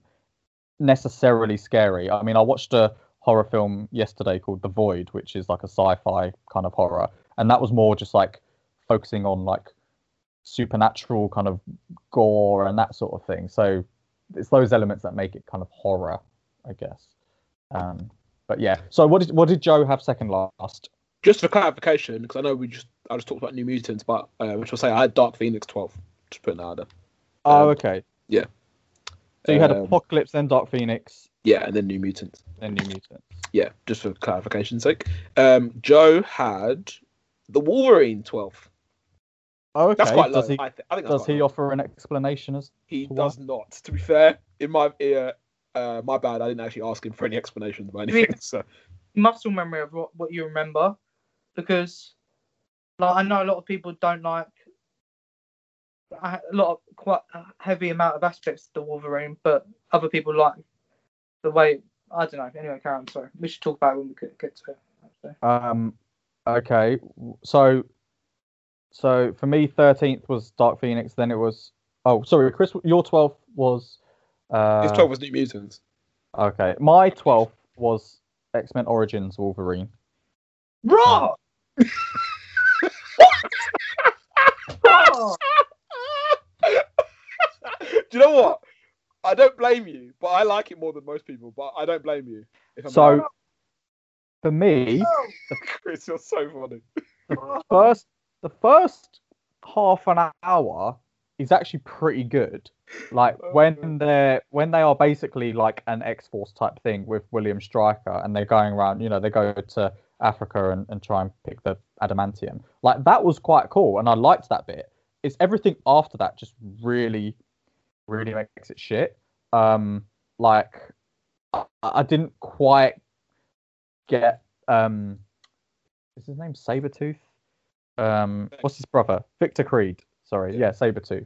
necessarily scary. I mean, I watched a horror film yesterday called The Void, which is like a sci-fi kind of horror, and that was more just like focusing on like supernatural kind of gore and that sort of thing. So it's those elements that make it kind of horror, I guess. Um, but yeah. So what did what did Joe have second last? Just for clarification, because I know we just I just talked about New Mutants, but uh, which will say I had Dark Phoenix 12. Just putting that out there. Oh, Um, okay. yeah. So you had Um, Apocalypse, then Dark Phoenix, Yeah, and then New Mutants. then New Mutants. Yeah, just for clarification's sake. Um, Joe had the Wolverine 12. Oh, okay. That's quite low. does he I, th- I think does he low. offer an explanation as He to does not. To be fair, in my ear, uh, my bad. I didn't actually ask him for any explanations about anything. So muscle memory of what, what you remember because like I know a lot of people don't like a lot of quite a heavy amount of aspects of the Wolverine, but other people like the way I don't know. Anyway, Karen, sorry. We should talk about it when we get get to it. actually. Um, okay, so so for me, thirteenth was Dark Phoenix. Then it was oh, sorry, Chris, your twelfth was uh, his 12 was New Mutants. okay. My twelfth was X Men Origins Wolverine. Raw. Raw! Do you know what? I don't blame you, but I like it more than most people. But I don't blame you. If I'm So for me, Chris, you're so funny. first the first half an hour is actually pretty good. Like Oh, when man. they're when they are basically like an X Force type thing with William Stryker and they're going around, you know, they go to Africa and, and try and pick the adamantium. Like that was quite cool and I liked that bit. It's everything after that just really, really makes it shit. Um like I, I didn't quite get um is his name Sabretooth? Um what's his brother? Victor Creed. Sorry, Yeah. yeah, Sabretooth.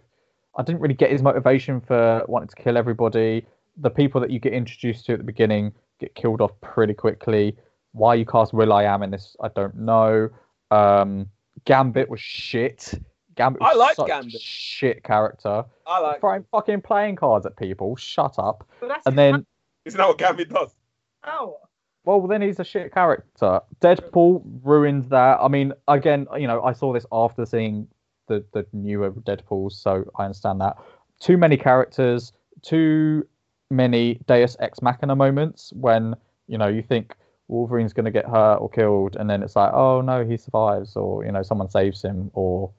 I didn't really get his motivation for wanting to kill everybody. The people that you get introduced to at the beginning get killed off pretty quickly. Why you cast will.i.am in this, I don't know. Um, Gambit was shit. Gambit was I like such Gambit. shit character. I like. Throwing fucking playing cards at people. Shut up. And then, Isn't that what Gambit does? how. well, then he's a shit character. Deadpool ruined that. I mean, again, you know, I saw this after seeing the the newer Deadpools, so I understand that. Too many characters, too many Deus Ex Machina moments when you know you think Wolverine's going to get hurt or killed, and then it's like, oh no, he survives, or you know, someone saves him, or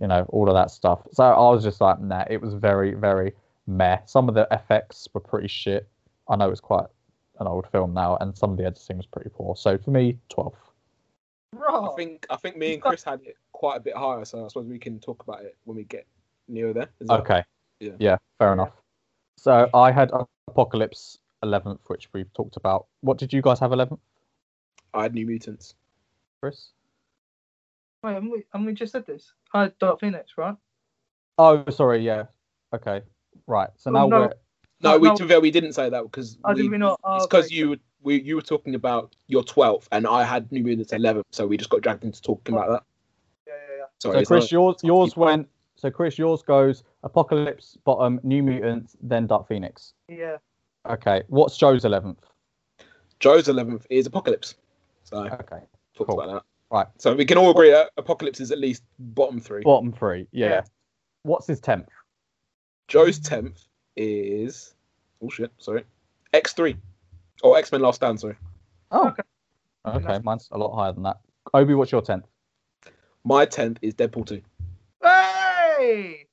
you know, all of that stuff. So I was just like, nah, it was very, very meh. Some of the effects were pretty shit. I know it's quite an old film now, and some of the editing was pretty poor. So for me, 12. Raw. I think I think me and Chris had it quite a bit higher, so I suppose we can talk about it when we get nearer there. Is that- Okay. Yeah. fair Yeah. enough. So I had Apocalypse 11th, which we've talked about. What did you guys have 11th, I had New Mutants. Chris? Wait, haven't we, haven't we just said this? I had Dark Phoenix, right? Oh, sorry. Yeah. Okay. Right. So Oh, now no. we're No, No, we no. to be fair, we didn't say that because Oh, did we not? Oh, it's because okay. you were- we you were talking about your 12th, and I had New Mutants 11, so we just got dragged into talking about that. Yeah, yeah, yeah. Sorry, so Chris, yours yours you. went. So Chris, yours goes Apocalypse, bottom, New Mutants, then Dark Phoenix. Yeah. Okay. What's Joe's 11th? Joe's 11th is Apocalypse. So Okay. talked cool. about that. Right. So we can all agree that Apocalypse is at least bottom three. Bottom three. Yeah. Yeah. What's his 10th? Joe's 10th is oh shit, sorry, X3 or X Men Last Stand. Sorry, Oh. Okay. Okay. Nice. Mine's a lot higher than that. Obi, what's your 10th? my 10th is Deadpool 2. Hey!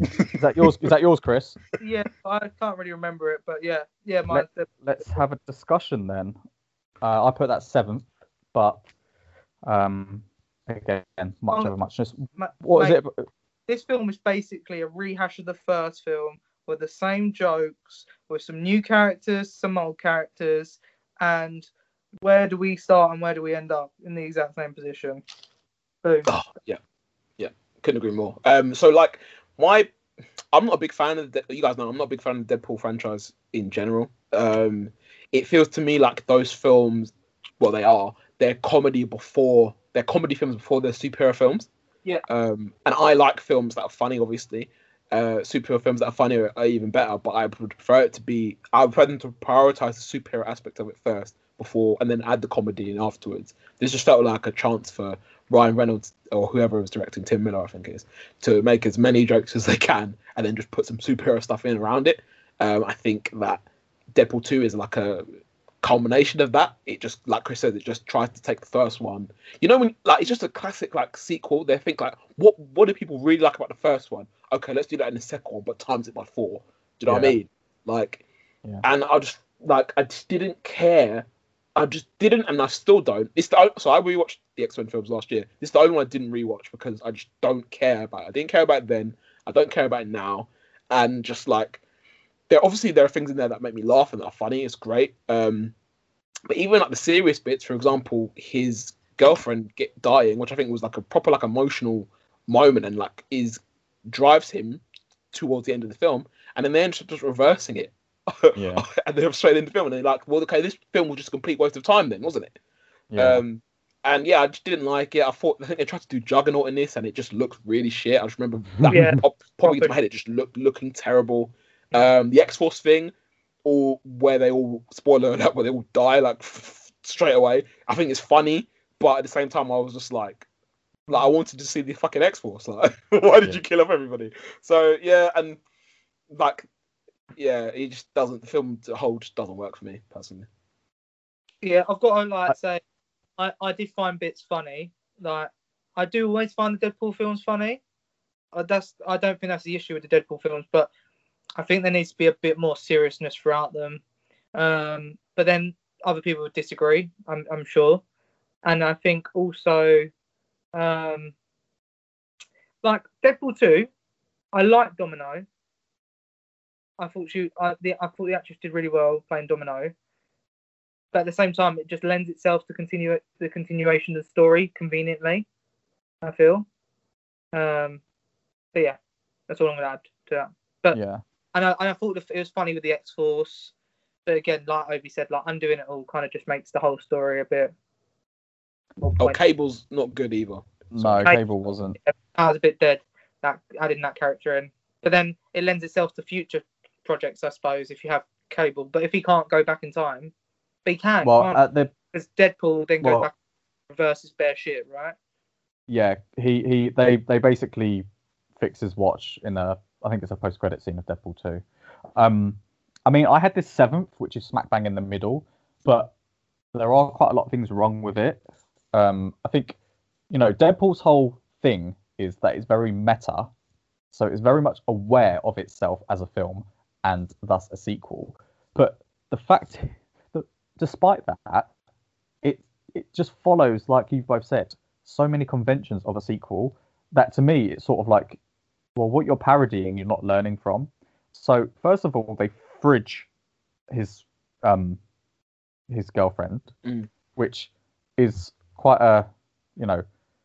Is that yours? is that yours, Chris? Yeah, I can't really remember it, but yeah, yeah, mine. let's have a discussion then. Uh, I put that seventh, but um, again, much Um, of a muchness. Ma- What is mate, it? This film is basically a rehash of the first film with the same jokes, with some new characters, some old characters, and where do we start and where do we end up in the exact same position? Boom. Oh, yeah, yeah, couldn't agree more. Um, so like my, I'm not a big fan of the. You guys know I'm not a big fan of the Deadpool franchise in general. Um, it feels to me like those films, well, they are. They're comedy before. They're comedy films before they're superhero films. Yeah. Um, and I like films that are funny, obviously. Uh, superhero films that are funny are, are even better, but I would prefer it to be. I would prefer them to prioritize the superhero aspect of it first, before, and then add the comedy in afterwards. This just felt like a chance for Ryan Reynolds or whoever was directing Tim Miller, I think it is, to make as many jokes as they can, and then just put some superhero stuff in around it. Um, I think that Deadpool two is like a culmination of that. It just, like Chris said, it just tries to take the first one. You know, when like it's just a classic like sequel. They think like, what what do people really like about the first one? Okay, let's do that in the second one, but times it by four. Do you know what I mean? Like, Yeah. and I just like I just didn't care. I just didn't, and I still don't. It's the so I rewatched the X Men films last year. This is the only one I didn't rewatch because I just don't care about it. I didn't care about it then. I don't care about it now, and just like there obviously there are things in there that make me laugh and that are funny. It's great. Um, but even like the serious bits, for example, his girlfriend get dying, which I think was like a proper like emotional moment and like is drives him towards the end of the film, and then they end up just reversing it. Yeah. and then straight into the film, and they're like, "Well, okay, this film was just a complete waste of time, then, wasn't it?" Yeah. Um, and yeah, I just didn't like it. I thought I think they tried to do Juggernaut in this, and it just looked really shit. I just remember that Yeah. pop, popping into my head. It just looked looking terrible. Um, the X Force thing, or where they all spoiler alert, where they all die like straight away. I think it's funny, but at the same time, I was just like, like I wanted to see the fucking X Force. Like, why did Yeah. you kill off everybody? So yeah, and like, yeah, it just doesn't. The film as a whole just doesn't work for me personally. Yeah, I've got to like say, I, I did find bits funny. Like I do always find the Deadpool films funny. Uh, that's I don't think that's the issue with the Deadpool films, but I think there needs to be a bit more seriousness throughout them. Um, but then other people would disagree. I'm I'm sure, and I think also, um, like Deadpool two, I like Domino. I thought she, I, the, I thought the actress did really well playing Domino but at the same time, it just lends itself to continue the continuation of the story conveniently. I feel. Um, but yeah, that's all I'm gonna add to that. But yeah. And I, and I thought it was funny with the X Force, but again, like Obi said, like undoing it all kind of just makes the whole story a bit. Oh. Cable's not good either. No, Hey. Cable wasn't. I was a bit dead that adding that character in, but then it lends itself to future projects, I suppose, if you have Cable. But if he can't go back in time, but he can. Well, can't at the because Deadpool then goes well- back and reverses bare shit, right? yeah, he he they they basically fix his watch in a I think it's a post credit scene of Deadpool 2. Um, I mean, I had this seventh, which is smack bang in the middle, but there are quite a lot of things wrong with it. Um, I think you know Deadpool's whole thing is that it's very meta, so it's very much aware of itself as a film and thus a sequel. But the fact that despite that, it it just follows like you've both said so many conventions of a sequel that to me it's sort of like well what you're parodying you're not learning from so first of all they fridge his um his girlfriend Mm. which is quite a you know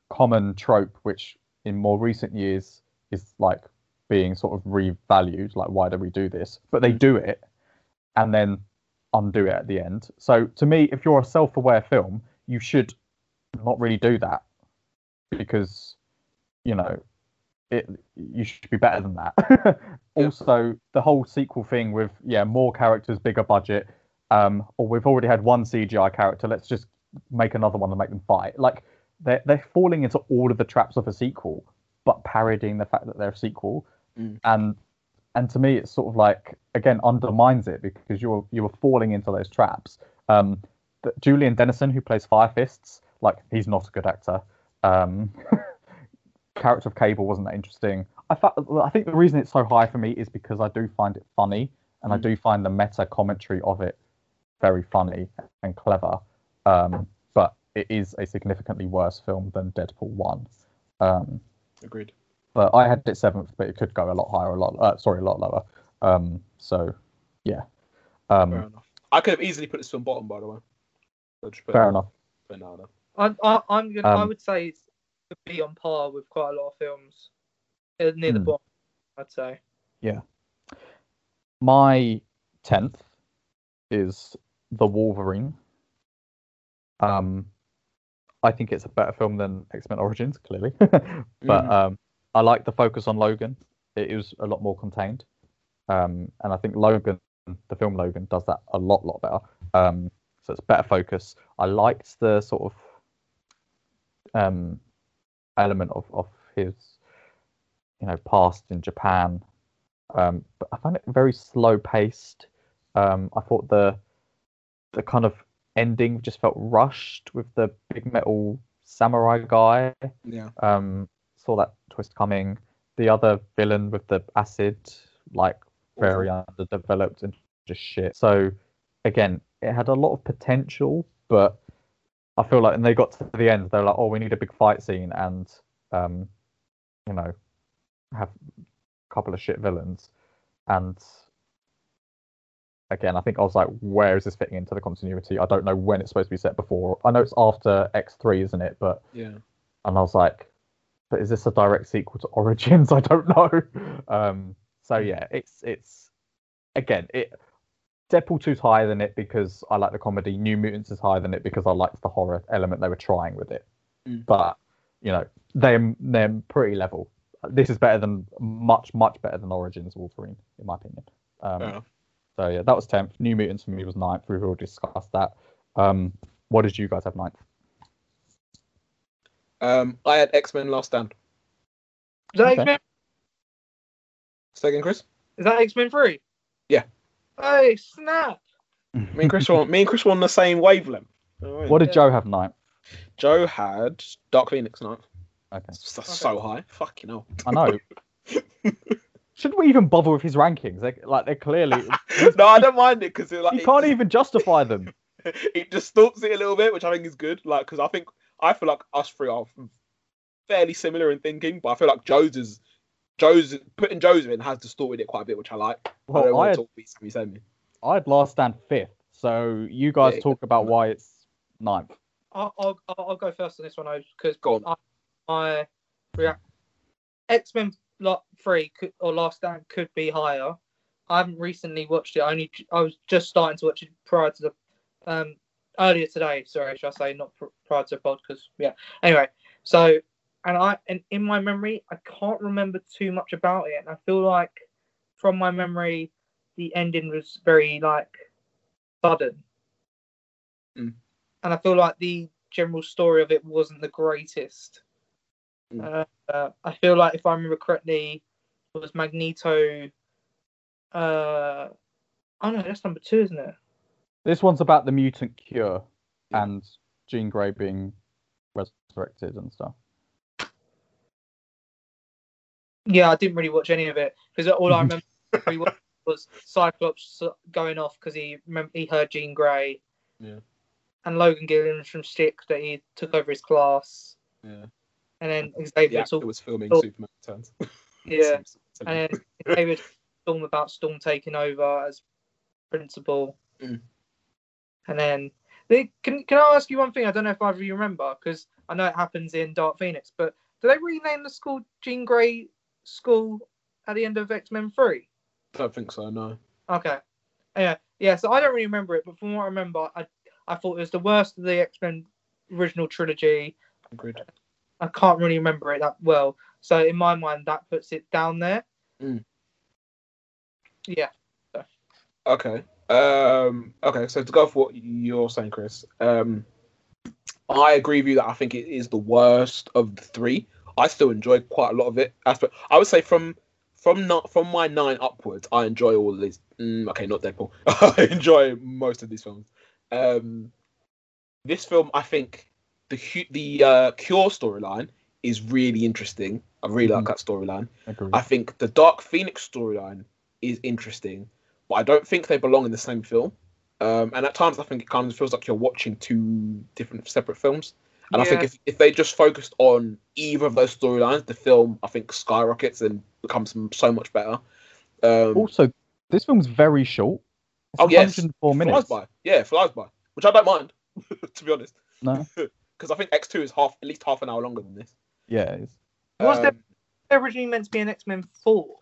common trope which in more recent years is like being sort of revalued like why do we do this but they Mm. do it and then undo it at the end so to me if you're a self-aware film you should not really do that because you know it you should be better than that. Also the whole sequel thing with yeah more characters bigger budget um or we've already had one cgi character let's just make another one and make them fight. Like they're, they're falling into all of the traps of a sequel but parodying the fact that they're a sequel. Mm. and and to me it's sort of like again undermines it because you're you were falling into those traps. Um julian dennison who plays fire fists like he's not a good actor. Um character of cable wasn't that interesting i fa- i think the reason it's so high for me is because i do find it funny and i Mm. do find the meta commentary of it very funny and clever um but it is a significantly worse film than deadpool 1 um Agreed. but I had it seventh, but it could go a lot higher, a lot uh, sorry, a lot lower. Um, so yeah, Fair um, enough. I could have easily put this film bottom, by the way. So just fair enough. But no, no. I, I, I'm gonna. I Um, would say it's to be on par with quite a lot of films uh, near the Hmm. bottom. I'd say. Yeah. My tenth is The Wolverine. Um, I think it's a better film than X Men Origins, clearly, but Mhm. um, I like the focus on Logan. It is a lot more contained, um, and I think Logan, the film Logan, does that a lot, lot better. Um, so it's better focus. I liked the sort of um, element of, of his, you know, past in Japan, um, but I found it very slow paced. Um, I thought the the kind of ending just felt rushed with the big metal samurai guy. Yeah. Um, saw that twist coming. The other villain with the acid, like very underdeveloped and just shit. So again, it had a lot of potential, but I feel like and they got to the end, they're like, "Oh, we need a big fight scene," and um, you know, have a couple of shit villains. And again, I think I was like, "Where is this fitting into the continuity?" I don't know when it's supposed to be set before. I know it's after X three, isn't it? But Yeah. and I was like, but is this a direct sequel to Origins? I don't know. Um, so yeah, it's it's again it Deadpool 2's higher than it because I like the comedy. New Mutants is higher than it because I liked the horror element they were trying with it. Mm. But you know, they're they're pretty level. This is better than much much better than Origins Wolverine in my opinion. Um, Fair so yeah, that was tenth. New Mutants for me was ninth. We've already discussed that. Um, what did you guys have ninth? Um, I had X Men Last Stand. Is that Okay. X-Men? Second, Chris. Is that X-Men 3? Yeah. Hey, snap! Me and Chris were on, me and Chris were on the same wavelength. Alright. What did Yeah. Joe have ninth? Joe had Dark Phoenix ninth. Okay, That's that's so high. Fucking hell. I know. Should we even bother with his rankings? They, like they're clearly no, I don't mind it because like you it- can't even justify them. it distorts it a little bit, which I think is good. Like, because I think I feel like us three are fairly similar in thinking, but I feel like Joe's is Joe's putting Joe's in has distorted it quite a bit, which I like. I don't Well, I want had, to talk beats me send me. I had last stand fifth, so you guys Yeah, talk about why it's ninth. I'll, I'll, I'll I'll go first on this one because Go on. my react X Men lot three could, or Last Stand could be higher. I haven't recently watched it. I only I was just starting to watch it prior to the um earlier today. Sorry, should I say not pr- prior to the pod? Because yeah. Anyway, so and I and in my memory, I can't remember too much about it, and I feel like from my memory, the ending was very like sudden, Mm. and I feel like the general story of it wasn't the greatest. Mm. Uh, uh, I feel like if I remember correctly, it was Magneto. Uh, oh no, that's number two, isn't it? This one's about the mutant cure and Jean Grey being resurrected and stuff. Yeah, I didn't really watch any of it because all I remember was Cyclops going off because he he heard Jean Grey. Yeah. And Logan Gillen from Stick that he took over his class, Yeah, and then the Xavier actor talk, was filming Oh. Superman Returns. yeah, and then Xavier Storm about Storm taking over as principal, Mm. and then they, can can I ask you one thing? I don't know if either of you remember because I know it happens in Dark Phoenix, but do they rename the school Jean Grey School at the end of X Men Three? I don't think so. No. Okay. Yeah, yeah. So I don't really remember it, but from what I remember, I I thought it was the worst of the X Men original trilogy. Agreed. I can't really remember it that well. So in my mind, that puts it down there. Mm. Yeah. Okay. Um. Okay. So to go for what you're saying, Chris. Um. I agree with you that I think it is the worst of the three. I still enjoy quite a lot of it. As per, I would say from from not from my nine upwards, I enjoy all of these. Mm, okay, not Deadpool. I enjoy most of these films. Um, this film, I think the the uh, Cure storyline is really interesting. I really like Mhm. that storyline. Agreed. I think the Dark Phoenix storyline is interesting, but I don't think they belong in the same film. Um, and at times, I think it kind of feels like you're watching two different separate films. And I think if, if they just focused on either of those storylines, the film I think skyrockets and becomes so much better. Um, also, this film's very short. It's Oh, yes. 104 flies minutes. by, yeah, it flies by, which I don't mind, to be honest, No, because I think X two is half at least half an hour longer than this. yeah, it's, Was there Um, originally meant to be an X Men Four?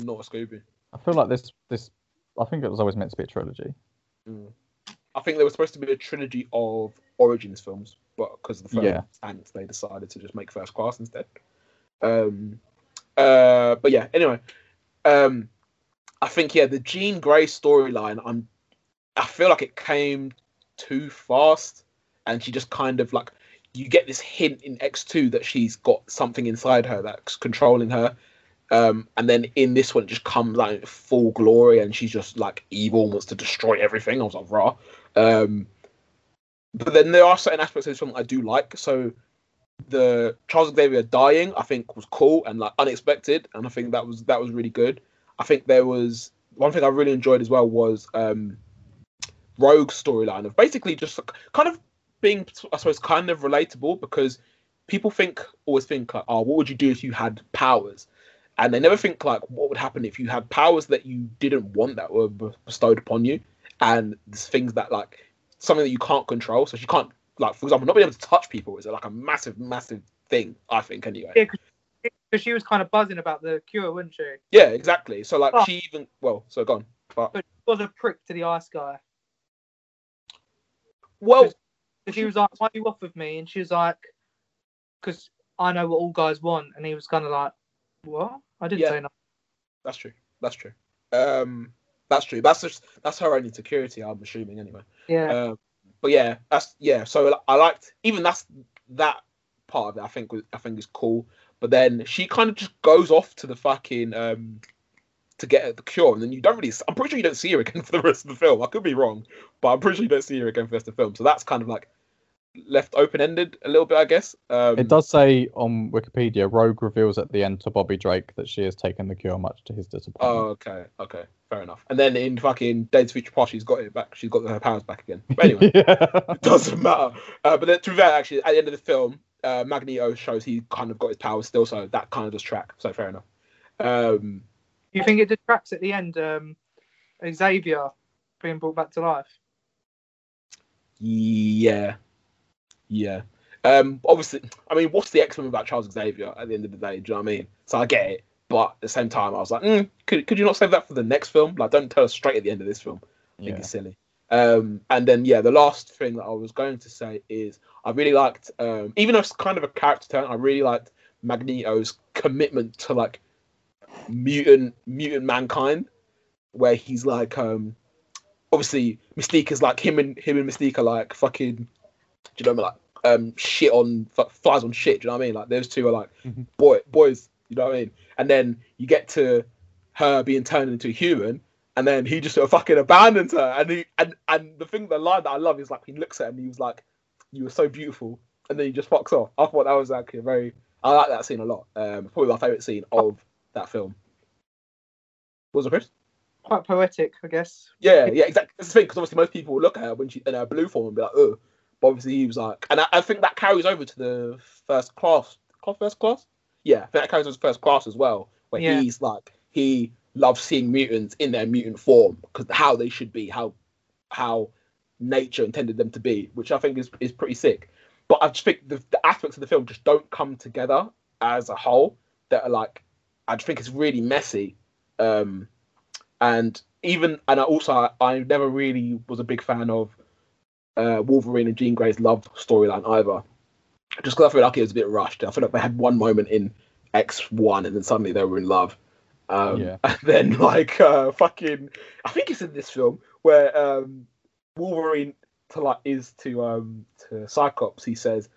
not a Scooby? I feel like this this I think it was always meant to be a trilogy. Mm. I think there was supposed to be a trilogy of Origins films, but because of the film Yeah. they decided to just make First Class instead. Um, uh, but yeah, anyway, um, I think yeah, the Jean Grey storyline. I'm, I feel like it came too fast, and she just kind of like you get this hint in X two that she's got something inside her that's controlling her, Um, and then in this one, it just comes out in full glory, and she's just like evil, wants to destroy everything. I was like, raw. Um, but then there are certain aspects of this film I do like. So the Charles Xavier dying, I think, was cool and like unexpected, and I think that was that was really good. I think there was one thing I really enjoyed as well was um, Rogue's storyline of basically just kind of being, I suppose, kind of relatable because people think always think like, oh, what would you do if you had powers? And they never think like, what would happen if you had powers that you didn't want that were bestowed upon you, and things that like something that you can't control. So she can't like, for example, not being able to touch people is like a massive, massive thing. I think anyway. Yeah, because she was kind of buzzing about the cure, wasn't she? Yeah, exactly. So like Oh. she even well, so gone. But But she was a prick to the ice guy. well, she was like, "Why are you off with me?" And she was like, "Because I know what all guys want." And he was kind of like, "What? I didn't Yeah. say nothing." that's true. That's true. Um, that's true. That's just that's her own insecurity. I'm assuming anyway. Yeah, Um, but yeah, that's yeah. So I liked even that's that part of it. I think I think is cool. But then she kind of just goes off to the fucking um to get at the cure, and then you don't really. I'm pretty sure you don't see her again for the rest of the film. I could be wrong, but I'm pretty sure you don't see her again for the rest of the film. So that's kind of like left open ended a little bit, I guess. Um, It does say on Wikipedia, Rogue reveals at the end to Bobby Drake that she has taken the cure, much to his Oh, disappointment. okay, okay, fair enough. And then in fucking Days of Future Past, she's got it back. She's got her powers back again. But anyway. yeah. it doesn't matter. Uh, but then, to be fair, actually, at the end of the film, uh, Magneto shows he kind of got his powers still, so that kind of does track. So fair enough. Um, you think it detracts at the end? Um, Xavier being brought back to life. yeah, yeah. Um, obviously, I mean, what's the X Men about Charles Xavier at the end of the day? Do you know what I mean? So I get it, but at the same time, I was like, mm, could could you not save that for the next film? Like, don't tell us straight at the end of this film. I think Yeah. it's silly. Um, and then yeah, the last thing that I was going to say is I really liked, um, even though it's kind of a character turn, I really liked Magneto's commitment to like mutant mutant mankind, where he's like, um, obviously Mystique is like him and him and Mystique are like fucking, do you know what I mean? Like um, shit on f- flies on shit. Do you know what I mean? Like those two are like Mhm. boy boys. You know what I mean? And then you get to her being turned into a human, and then he just sort of fucking abandons her. And he and and the thing, the line that I love is like he looks at her and he was like, "You were so beautiful," and then he just fucks off. I thought that was actually a very, I like that scene a lot. Um, probably my favorite scene of that film. What was it, Chris? Quite poetic, I guess. Yeah, yeah, exactly. That's the thing because obviously most people will look at her when she in her blue form and be like, "Oh," but obviously he was like, and I, I think that carries over to the first class, first class. Yeah, I think that carries over to first class as well, where Yeah. he's like he loves seeing mutants in their mutant form because how they should be, how how nature intended them to be, which I think is is pretty sick. But I just think the, the aspects of the film just don't come together as a whole. That are like, I just think it's really messy. Um, and even and I also I, I never really was a big fan of uh, Wolverine and Jean Grey's love storyline either. Just because I feel like it was a bit rushed. I feel like they had one moment in X one and then suddenly they were in love. Um, Yeah. And then like uh, fucking, I think it's in this film where um, Wolverine to like is to um to Cyclops. He says,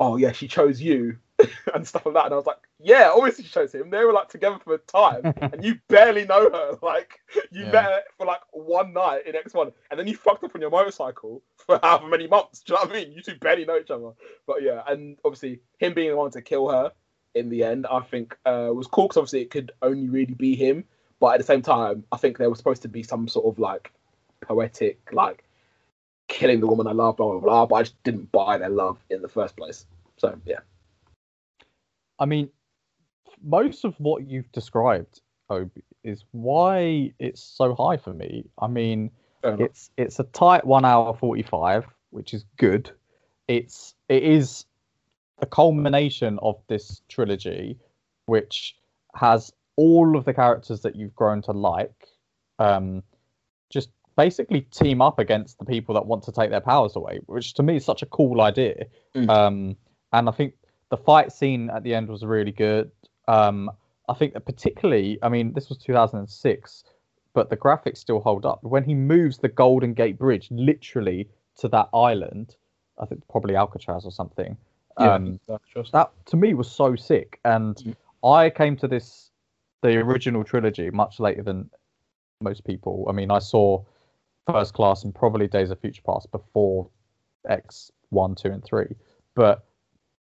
"Oh yeah, she chose you." and stuff like that, and I was like, "Yeah, obviously she chose him. They were like together for a time, and you barely know her. Like you Yeah. met her for like one night in X One, and then you fucked up on your motorcycle for however many months. Do you know what I mean? You two barely know each other. But yeah, and obviously him being the one to kill her in the end, I think uh, was cool because obviously it could only really be him. But at the same time, I think there was supposed to be some sort of like poetic, like killing the woman I love, blah blah blah. But I just didn't buy their love in the first place. So yeah, I mean, most of what you've described, Obi, is why it's so high for me. I mean, it's it's a tight one hour forty five, which is good. It's it is the culmination of this trilogy, which has all of the characters that you've grown to like, um, just basically team up against the people that want to take their powers away, which to me is such a cool idea. Mm. Um, and I think the fight scene at the end was really good. Um, I think that particularly, I mean, this was 2006, but the graphics still hold up. When he moves the Golden Gate Bridge literally to that island, I think probably Alcatraz or something. Um, that's that to me was so sick, and Mm. I came to this the original trilogy much later than most people. I mean, I saw First Class and probably Days of Future Past before X one, two, and three. But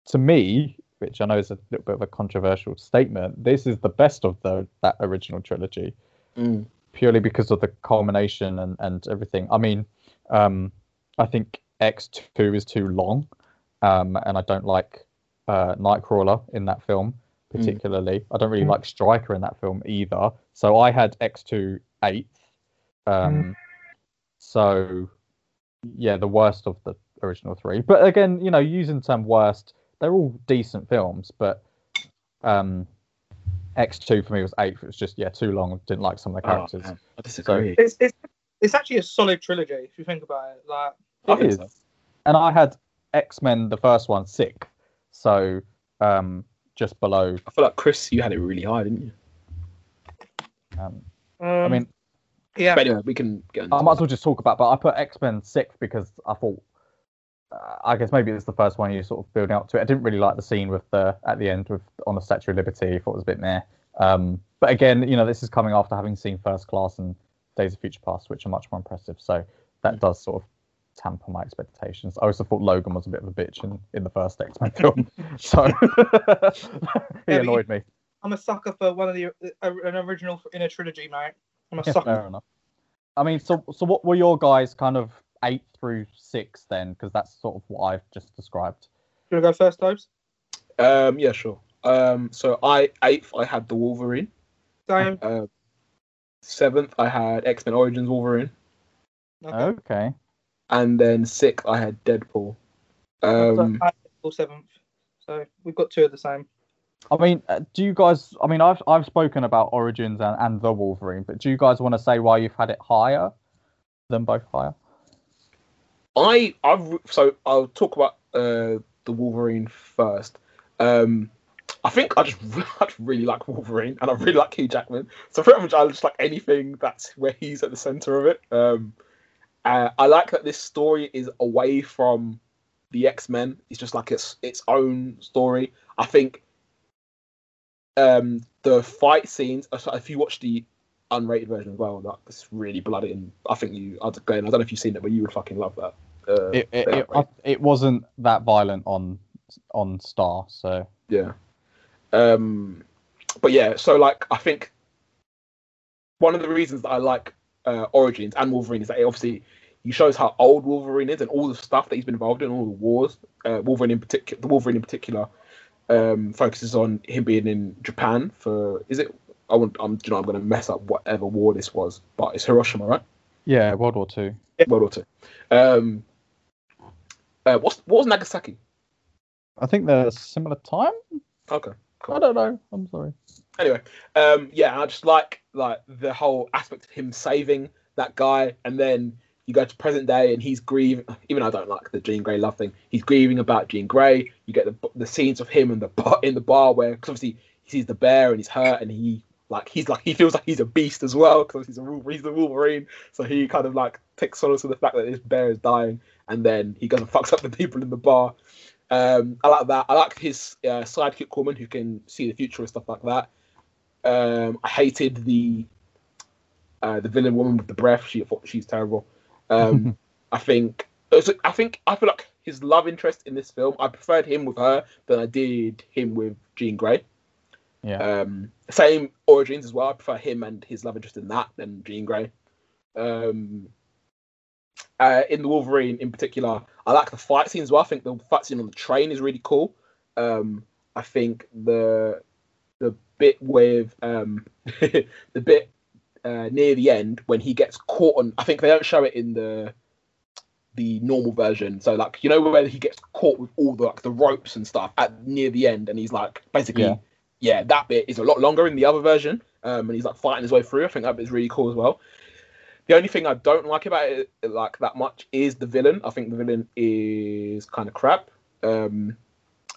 to me, which I know is a little bit of a controversial statement, this is the best of the that original trilogy, Mm. purely because of the culmination and and everything. I mean, um, I think X two is too long, um, and I don't like uh, Nightcrawler in that film particularly. I don't really Mm. like Stryker in that film either. So I had X two eighth. Um, So yeah, the worst of the original three. But again, you know, using the term worst, they're all decent films. But um, X two for me was eighth. It was just yeah too long. Didn't like some of the Oh, characters. man, I disagree. It's, it's it's actually a solid trilogy if you think about it. Like I It think is. so. And I had X Men the first one sixth. So um, just below. I feel like Chris, you had it really high, didn't you? Um, um, I mean, yeah, But anyway, we can get into I might as well just talk about, but I put X Men sixth because I thought, I guess maybe it's the first one you sort of building up to it. I didn't really like the scene with the at the end with on the Statue of Liberty. I thought it was a bit meh. Um, but again, you know, this is coming after having seen First Class and Days of Future Past, which are much more impressive. So that does sort of tamper my expectations. I also thought Logan was a bit of a bitch in, in the first X Men film, so he annoyed me. I'm a sucker for one of the uh, an original in a trilogy, mate. I'm a Yeah, sucker. fair enough. I mean, so so what were your guys kind of eight through six then? Because that's sort of what I've just described. You wanna go first, Tobes? Um, yeah, sure. Um, so I eighth, I had the Wolverine. Same. Uh, seventh, I had X Men Origins Wolverine, Okay. Okay. and then sixth, I had Deadpool. Um, So, I seventh. So we've got two of the same. I mean, uh, do you guys? I mean, I've I've spoken about Origins and, and the Wolverine, but do you guys want to say why you've had it higher than both higher? I I've so I'll talk about uh the Wolverine first. Um, I think I just I just really like Wolverine and I really like Hugh Jackman. So pretty much I just like anything that's where he's at the center of it. Um, uh, I like that this story is away from the X Men. It's just like its its own story. I think um the fight scenes. If you watch the unrated version as well, it's really bloody and I think you. I don't know if you've seen it, but you would fucking love that. Uh, It it, it. I- it wasn't that violent on on Star, so Yeah. Um, but yeah, so like I think one of the reasons that I like uh, Origins and Wolverine is that it obviously he shows how old Wolverine is and all the stuff that he's been involved in, all the wars. Uh, Wolverine in particular, the Wolverine in particular, um, focuses on him being in Japan for is it? I want, I'm, you know, I'm going to mess up whatever war this was, but it's Hiroshima, right? yeah, World War Two. World War Two. Um, uh, what's what was Nagasaki? I think they're similar time. Okay. I don't know. I'm sorry. anyway um yeah i just like like the whole aspect of him saving that guy and then you go to present day and he's grieving even though i don't like the jean grey love thing he's grieving about jean grey you get the the scenes of him in the bar in the bar where cause obviously he sees the bear and he's hurt and he like he's like he feels like he's a beast as well because he's a he's the wolverine so he kind of like takes solace in the fact that this bear is dying and then he goes and fucks up the people in the bar um, I like that. I like his uh, sidekick woman who can see the future and stuff like that. Um, I hated the uh, the villain woman with the breath. She thought she's terrible. Um, I think I think I feel like his love interest in this film. I preferred him with her than I did him with Jean Grey. Yeah. Um, same origins as well. I prefer him and his love interest in that than Jean Grey. Um, uh, in the Wolverine, in particular, I like the fight scenes well. I think the fight scene on the train is really cool. Um, I think the the bit with um, the bit uh, near the end when he gets caught on. I think they don't show it in the the normal version. So like you know where he gets caught with all the like the ropes and stuff at near the end, and he's like basically Yeah. Yeah, that bit is a lot longer in the other version. Um, and he's like fighting his way through. I think that bit's really cool as well. The only thing I don't like about it like that much is the villain. I think the villain is kind of crap. Um,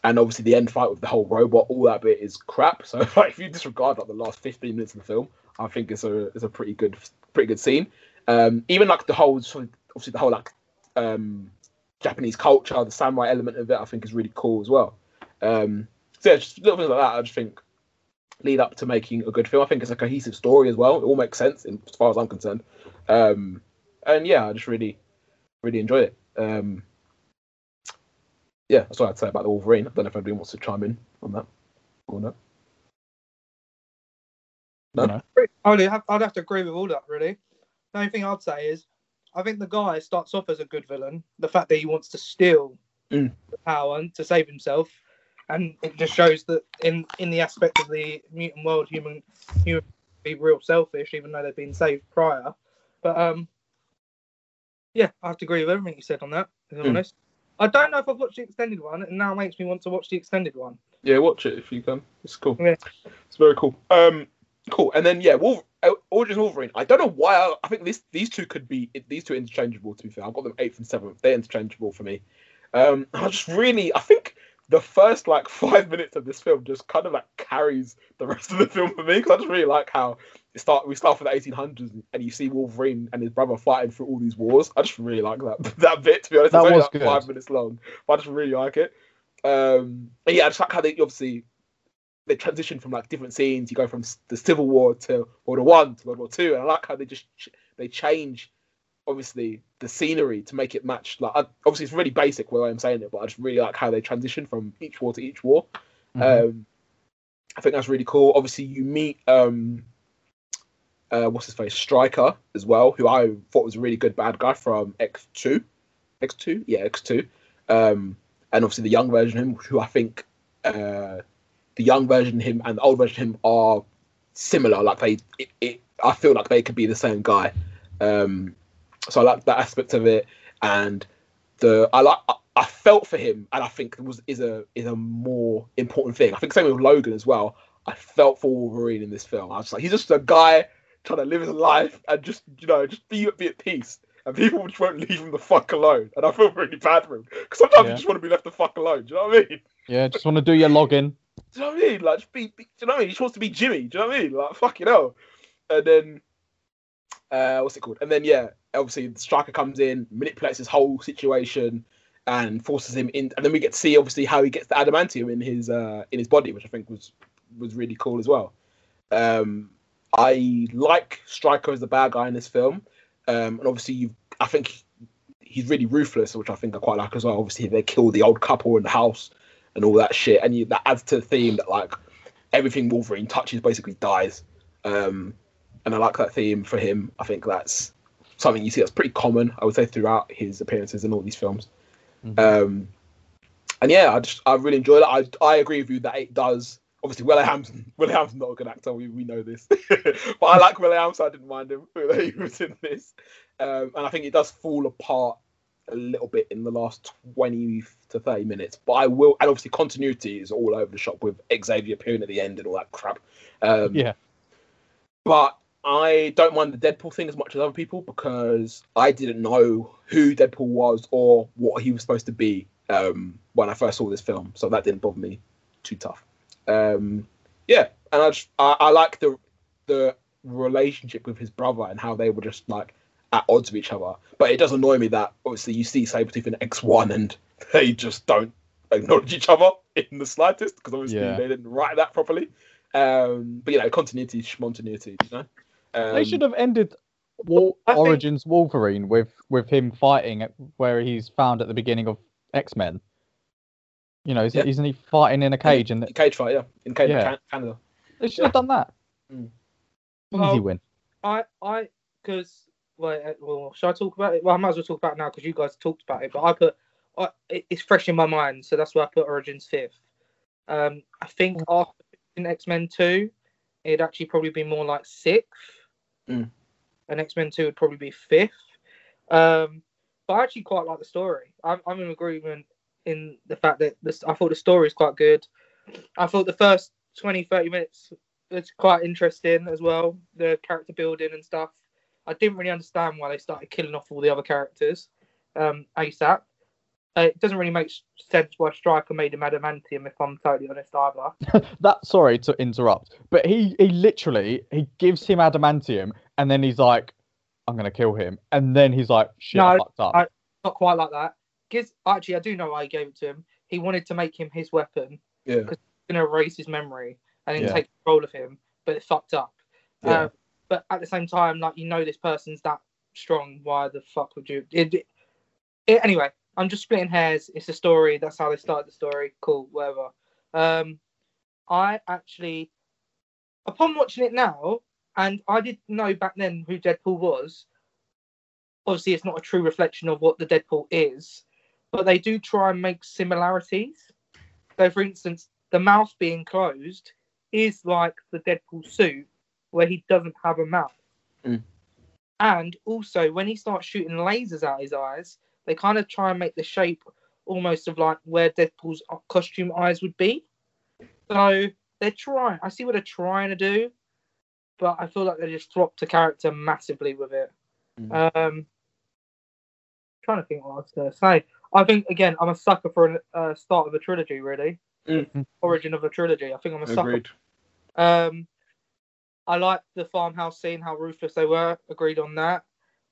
and obviously the end fight with the whole robot, all that bit is crap. So like, if you disregard like the last 15 minutes of the film, I think it's a it's a pretty good pretty good scene. Um, even like the whole obviously the whole like um, Japanese culture, the samurai element of it, I think is really cool as well. Um, so yeah, just little things like that. I just think lead up to making a good film. I think it's a cohesive story as well. It all makes sense in, as far as I'm concerned. Um, and yeah, I just really, really enjoy it. Um, yeah, that's what I'd say about the Wolverine. I don't know if anybody wants to chime in on that or not. No? no. I'd have, I'd have to agree with all that, really. The only thing I'd say is, I think the guy starts off as a good villain. The fact that he wants to steal Mm. the power to save himself, and it just shows that in in the aspect of the mutant world, human human be real selfish, even though they've been saved prior. But um, yeah, I have to agree with everything you said on that. If I'm Mm. honest, I don't know if I've watched the extended one, and now it makes me want to watch the extended one. Yeah, watch it if you can. It's cool. Yeah. It's very cool. Um, cool. And then yeah, Wolver- uh, Origins Wolverine. I don't know why. I, I think this these two could be these two interchangeable. To be fair, I've got them eighth and seventh. They're interchangeable for me. Um, I just really, I think the first like five minutes of this film just kind of like carries the rest of the film for me because I just really like how it start. We start with the 1800s and you see Wolverine and his brother fighting through all these wars. I just really like that that bit. To be honest, That it's only was like good. five minutes long, but I just really like it. Um, and yeah, I just like how they obviously they transition from like different scenes. You go from the Civil War to World War One to World War Two, and I like how they just they change obviously the scenery to make it match. Like I, obviously it's really basic way I'm saying it, but I just really like how they transition from each war to each war. Mhm. Um, I think that's really cool. Obviously, you meet um, uh, what's his face, Stryker as well, who I thought was a really good bad guy from X two, X two, yeah, X two, um, and obviously the young version of him, who I think uh, the young version of him and the old version of him are similar. Like they, it, it, I feel like they could be the same guy. Um, so I like that aspect of it, and the I like. I, felt for him, and I think it was is a is a more important thing. I think same with Logan as well. I felt for Wolverine in this film. I was like, he's just a guy trying to live his life and just you know just be be at peace. And people just won't leave him the fuck alone. And I feel really bad for him because sometimes Yeah. you just want to be left the fuck alone. Do you know what I mean? Yeah, just want to do your login. Do you know what I mean? Like, just be, be do you know what I mean? He just wants to be Jimmy. Do you know what I mean? Like, fucking hell. And then, uh, what's it called? And then, yeah, obviously, the stryker comes in, manipulates his whole situation, and forces him in. And then we get to see, obviously, how he gets the adamantium in his uh, in his body, which I think was was really cool as well. Um, I like Stryker as the bad guy in this film, um, and obviously, you I think he's really ruthless, which I think I quite like as well. Obviously, they kill the old couple in the house and all that shit, and you, that adds to the theme that like everything Wolverine touches basically dies. Um, and I like that theme for him. I think that's something you see that's pretty common. I would say throughout his appearances in all these films. Mhm. Um, and yeah, I just I really enjoy it. I I agree with you that it does. Obviously, will.i.am. will.i.am's not a good actor. We, we know this, but I like will.i.am. I didn't mind him that he was in this, um, and I think it does fall apart a little bit in the last twenty to thirty minutes. But I will, and obviously continuity is all over the shop with Xavier appearing at the end and all that crap. Um, Yeah. but I don't mind the Deadpool thing as much as other people because I didn't know who Deadpool was or what he was supposed to be um, when I first saw this film, so that didn't bother me too tough. Um, yeah, and I, just, I I like the the relationship with his brother and how they were just like at odds with each other. But it does annoy me that obviously you see Sabretooth in X one and they just don't acknowledge each other in the slightest because obviously Yeah. they didn't write that properly. Um, but you know, continuity, schmontinuity, you know. Um, they should have ended Wol- I think- Origins Wolverine with with him fighting at where he's found at the beginning of X Men. You know, isn't, Yeah. isn't he fighting in a cage? in And cage fight, yeah, in Canada. Yeah. Canada. they should have done that. Mm. Easy Well, win. I I because well, uh, well, should I talk about it? Well, I might as well talk about it now because you guys talked about it. But I put I, it's fresh in my mind, so that's why I put Origins fifth. Um, I think after X Men two, it'd actually probably be more like sixth, Mm. and X Men two would probably be fifth. Um, but I actually quite like the story. I'm I'm in agreement in the fact that this. I thought the story is quite good. I thought the first 20, 30 minutes was quite interesting as well. The character building and stuff. I didn't really understand why they started killing off all the other characters um, ASAP. Uh, it doesn't really make sense why Stryker made him adamantium, if I'm totally honest, either. That sorry to interrupt, but he he literally he gives him adamantium and then he's like, I'm gonna kill him, and then he's like, shit, I fucked up. I- Not quite like that. Giz, actually, I do know why he gave it to him. He wanted to make him his weapon. Yeah. Because he's going to erase his memory. and then Yeah. take control of him, but it fucked up. Yeah. Uh, but at the same time, like you know, this person's that strong. Why the fuck would you? It, it, it- anyway, I'm just splitting hairs. It's a story. That's how they started the story. Cool, whatever. Um, I actually, upon watching it now, and I didn't know back then who Deadpool was. Obviously, it's not a true reflection of what the Deadpool is, but they do try and make similarities. So, for instance, the mouth being closed is like the Deadpool suit, where he doesn't have a mouth. Mm. And also, when he starts shooting lasers out his eyes, they kind of try and make the shape almost of like where Deadpool's costume eyes would be. So they're trying. I see what they're trying to do, but I feel like they just flopped the character massively with it. Mm. Um, trying to think what I was going to say. I think again, I'm a sucker for a uh, start of a trilogy. Really, Mm. origin of a trilogy. I think I'm a sucker. Agreed. Um, I like the farmhouse scene, how ruthless they were. Agreed on that.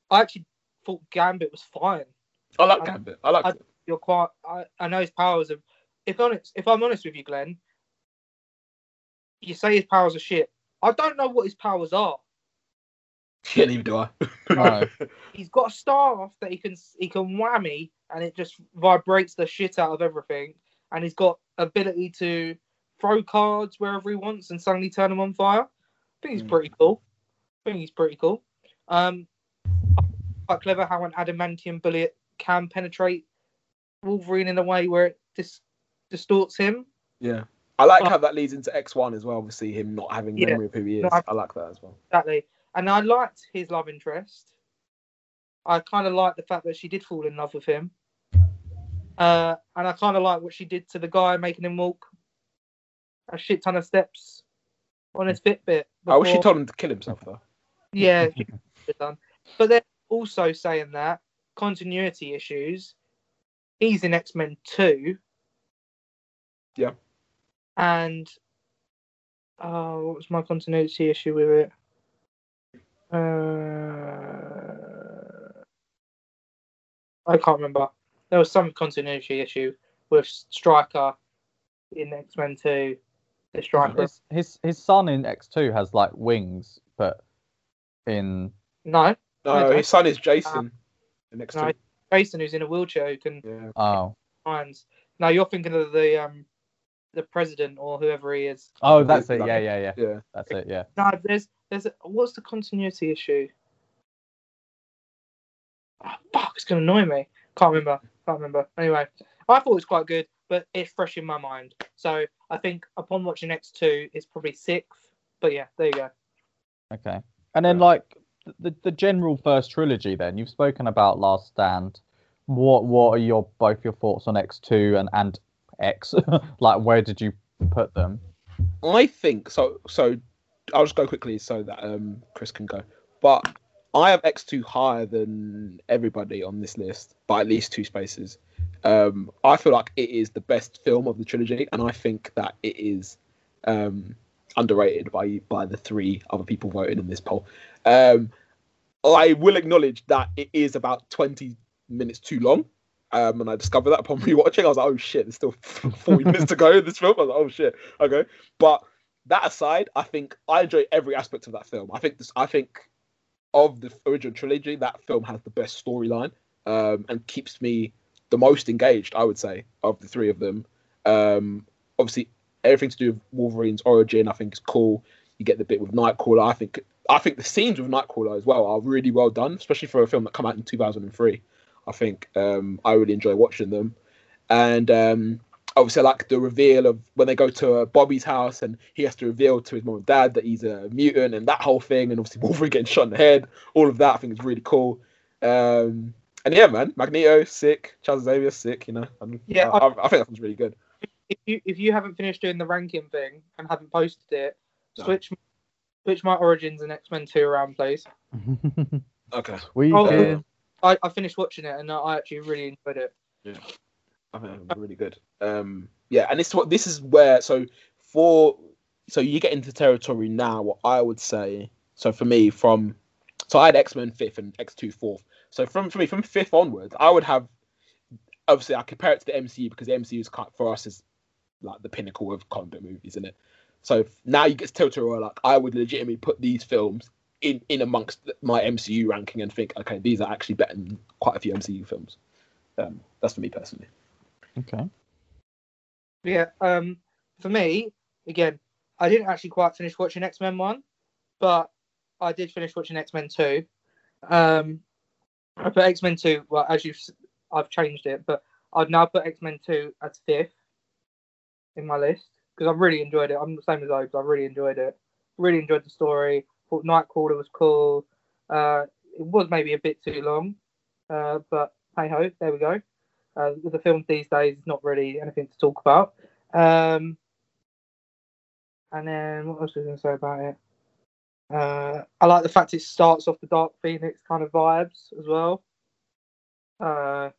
I actually thought Gambit was fine. I like I- Gambit. I like I- You're quite. I, I know his powers are. If honest, if I'm honest with you, Glenn, you say his powers are shit. I don't know what his powers are. Yeah, neither do I. No. He's got a staff that he can he can whammy, and it just vibrates the shit out of everything. And he's got ability to throw cards wherever he wants and suddenly turn them on fire. I think he's Mm. pretty cool. I think he's pretty cool. Um, quite clever how an adamantium bullet can penetrate Wolverine in a way where it dis- distorts him. Yeah. I like Oh. how that leads into X1 as well. Obviously, him not having Yeah. memory of who he is. Not having- I like that as well. Exactly. And I liked his love interest. I kind of liked the fact that she did fall in love with him. Uh, and I kind of like what she did to the guy, making him walk a shit ton of steps on his Fitbit. I wish she told him to kill himself though. Yeah, she could have done. But then also saying that continuity issues. He's in X Men Two. Yeah. And oh, what was my continuity issue with it? Uh, I can't remember. There was some continuity issue with Stryker in X Men Two. The Stryker. His, his his son in X two has like wings, but in No, No, Okay. his son is Jason. The next no, two. Jason, who's in a wheelchair, who can Yeah. oh minds. No, you're thinking of the um the president or whoever he is. oh that's it yeah yeah yeah Yeah. that's it yeah No, there's there's a, what's the continuity issue? Oh, fuck, it's gonna annoy me. Can't remember. Can't remember. Anyway, I thought it was quite good, but it's fresh in my mind. So I think upon watching X two, it's probably sixth. But yeah, there you go. okay and then like the the general first trilogy then you've spoken about Last Stand what what are your both your thoughts on X two and and X like where did you put them I think so. So I'll just go quickly so that um Chris can go. But I have X2 higher than everybody on this list by at least two spaces. Um, I feel like it is the best film of the trilogy, and I think that it is um, underrated by by the three other people voting in this poll. Um, I will acknowledge that it is about 20 minutes too long. Um, and I discovered that upon rewatching. I was like, oh shit, there's still 40 minutes to go in this film. I was like, oh shit, okay. But that aside, I think I enjoy every aspect of that film. I think this, I think of the original trilogy, that film has the best storyline um, and keeps me the most engaged. I would say of the three of them. Um, obviously, everything to do with Wolverine's origin, I think, is cool. You get the bit with Nightcrawler. I think I think the scenes with Nightcrawler as well are really well done, especially for a film that came out in 2003. I think um, I really enjoy watching them, and um, obviously like the reveal of when they go to uh, Bobby's house and he has to reveal to his mom and dad that he's a mutant and that whole thing, and obviously Wolverine getting shot in the head. All of that I think is really cool. Um, and yeah, man, Magneto sick, Charles Xavier sick. You know, I'm- Yeah, I, I, I think that one's really good. If you if you haven't finished doing the ranking thing and haven't posted it, No. switch switch my Origins and X Men Two around, please. Okay, we Oh, did I, I finished watching it and I actually really enjoyed it. Yeah, I think that's really good. Um, yeah, and this is what this is where so for so you get into territory now. What I would say, so for me, from so I had X Men fifth and X two fourth. So from for me, from fifth onwards, I would have obviously I compare it to the MCU because the MCU is kind for us is like the pinnacle of comic book movies, isn't it? So now you get to Telltale, like I would legitimately put these films in in amongst my MCU ranking and think, okay, these are actually better than quite a few MCU films. Um, that's for me personally. Okay. Yeah. Um, for me, again, I didn't actually quite finish watching X Men One, but I did finish watching X Men Two. Um, I put X Men Two. Well, as you've, I've changed it, but I'd now put X Men Two as fifth in my list because I really enjoyed it. I'm the same as Obes. I really enjoyed it. Really enjoyed the story. Thought Nightcrawler was cool. Uh, it was maybe a bit too long, uh, but hey ho, there we go. Uh, the film these days, is not really anything to talk about. Um, and then what else was I going to say about it? Uh, I like the fact it starts off the Dark Phoenix kind of vibes as well. Uh,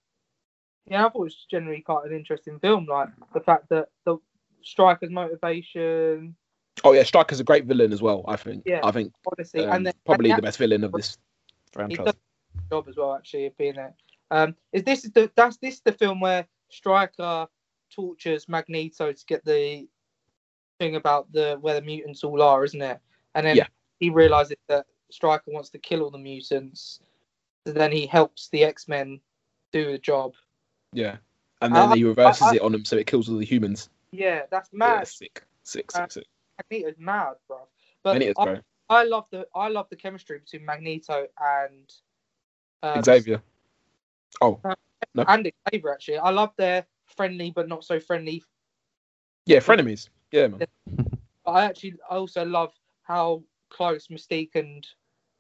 yeah, I thought it was generally quite an interesting film. Like the fact that the stryker's motivation, Oh yeah, Stryker's a great villain as well. I think. Yeah. I think honestly, um, and then probably and the best villain of this franchise. does a good job as well, actually, of being it. Um, is this the that's this the film where Stryker tortures Magneto to get the thing about the where the mutants all are, isn't it? And then Yeah. he realizes that Stryker wants to kill all the mutants, so then he helps the X Men do the job. Yeah, and then I- he reverses I- it on them so it kills all the humans. Yeah, that's Yeah, mad. sick, sick, Uh, sick, sick. Magneto's mad, bro. But Many it's I, bro. I love the I love the chemistry between Magneto and um, Xavier. Oh, no. and Xavier. Actually, I love their friendly but not so friendly yeah, frenemies. Yeah, man. But I actually I also love how close Mystique and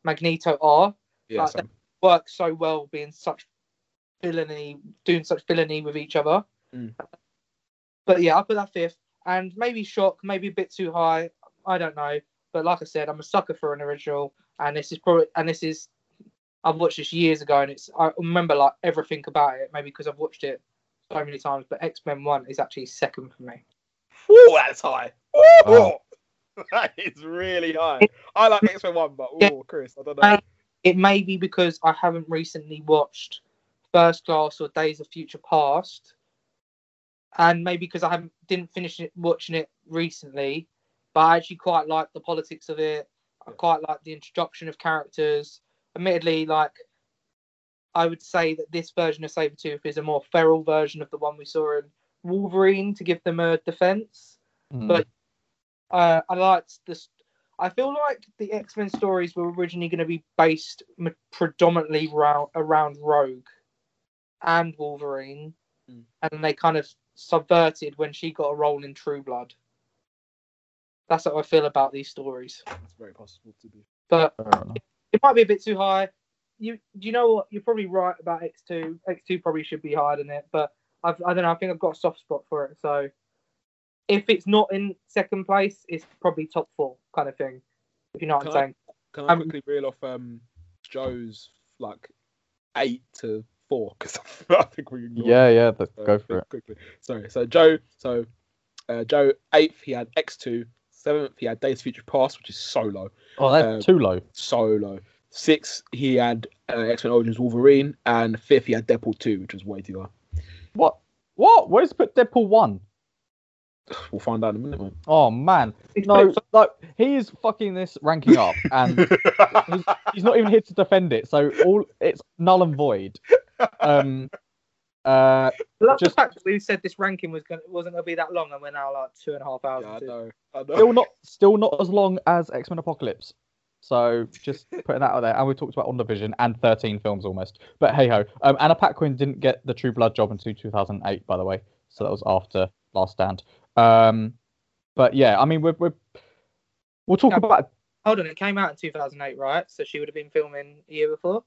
Magneto are. Yeah, Like. Work so well being such villainy, doing such villainy with each other. Mm. But yeah, I put that fifth, and maybe shock, maybe a bit too high. I don't know, but like I said, I'm a sucker for an original, and this is probably and this is I've watched this years ago, and it's I remember like everything about it. Maybe because I've watched it so many times, but X Men One is actually second for me. Woo, that's high. Woo! Wow. That is really high. I like X Men One, but Yeah. oh, Chris, I don't know. Uh, it may be because I haven't recently watched First Class or Days of Future Past, and maybe because I haven't didn't finish it, watching it recently. But I actually quite like the politics of it. I quite like the introduction of characters. Admittedly, like I would say that this version of Sabretooth is a more feral version of the one we saw in Wolverine to give them a defense Mm. But- uh, I liked this. I feel like the X Men stories were originally going to be based m- predominantly around, around Rogue and Wolverine, Mm. and they kind of subverted when she got a role in True Blood. That's how I feel about these stories. It's very possible to be. But Fair enough. it might be a bit too high. You, do you know what? You're probably right about X two. X two probably should be higher than it, but I've, I don't know. I think I've got a soft spot for it. So if it's not in second place, it's probably top four kind of thing. If you know what Can I'm I- saying. Can I Um, quickly reel off um Joe's like eight to four because I think we can. Yeah, yeah. th- So, go for it. Quickly. Sorry. So Joe. So uh, Joe eighth. He had X two. Seventh. He had Days Future Past, which is so low. Oh, that's um, too low. So low. Sixth. He had uh, X Men Origins Wolverine, and fifth he had Deadpool two, which was way too low. What? What? Where's put Deadpool one? We'll find out in a minute, man. Oh man, no, like he is fucking this ranking up, and he's not even here to defend it. So all it's null and void. Um, uh, love just- the fact that we said this ranking was gonna wasn't gonna be that long, and we're now like two and a half hours. yeah, I know. I know. still not, still not as long as X Men Apocalypse. So just putting that out there, and we talked about On Division and 13 films almost. But hey ho, um, Anna Paquin didn't get the True Blood job until 2008, by the way. So that was after Last Stand. Um, but yeah, I mean we're, we're we'll talk Yeah. about Hold on, it came out in 2008, right? So she would have been filming a year before.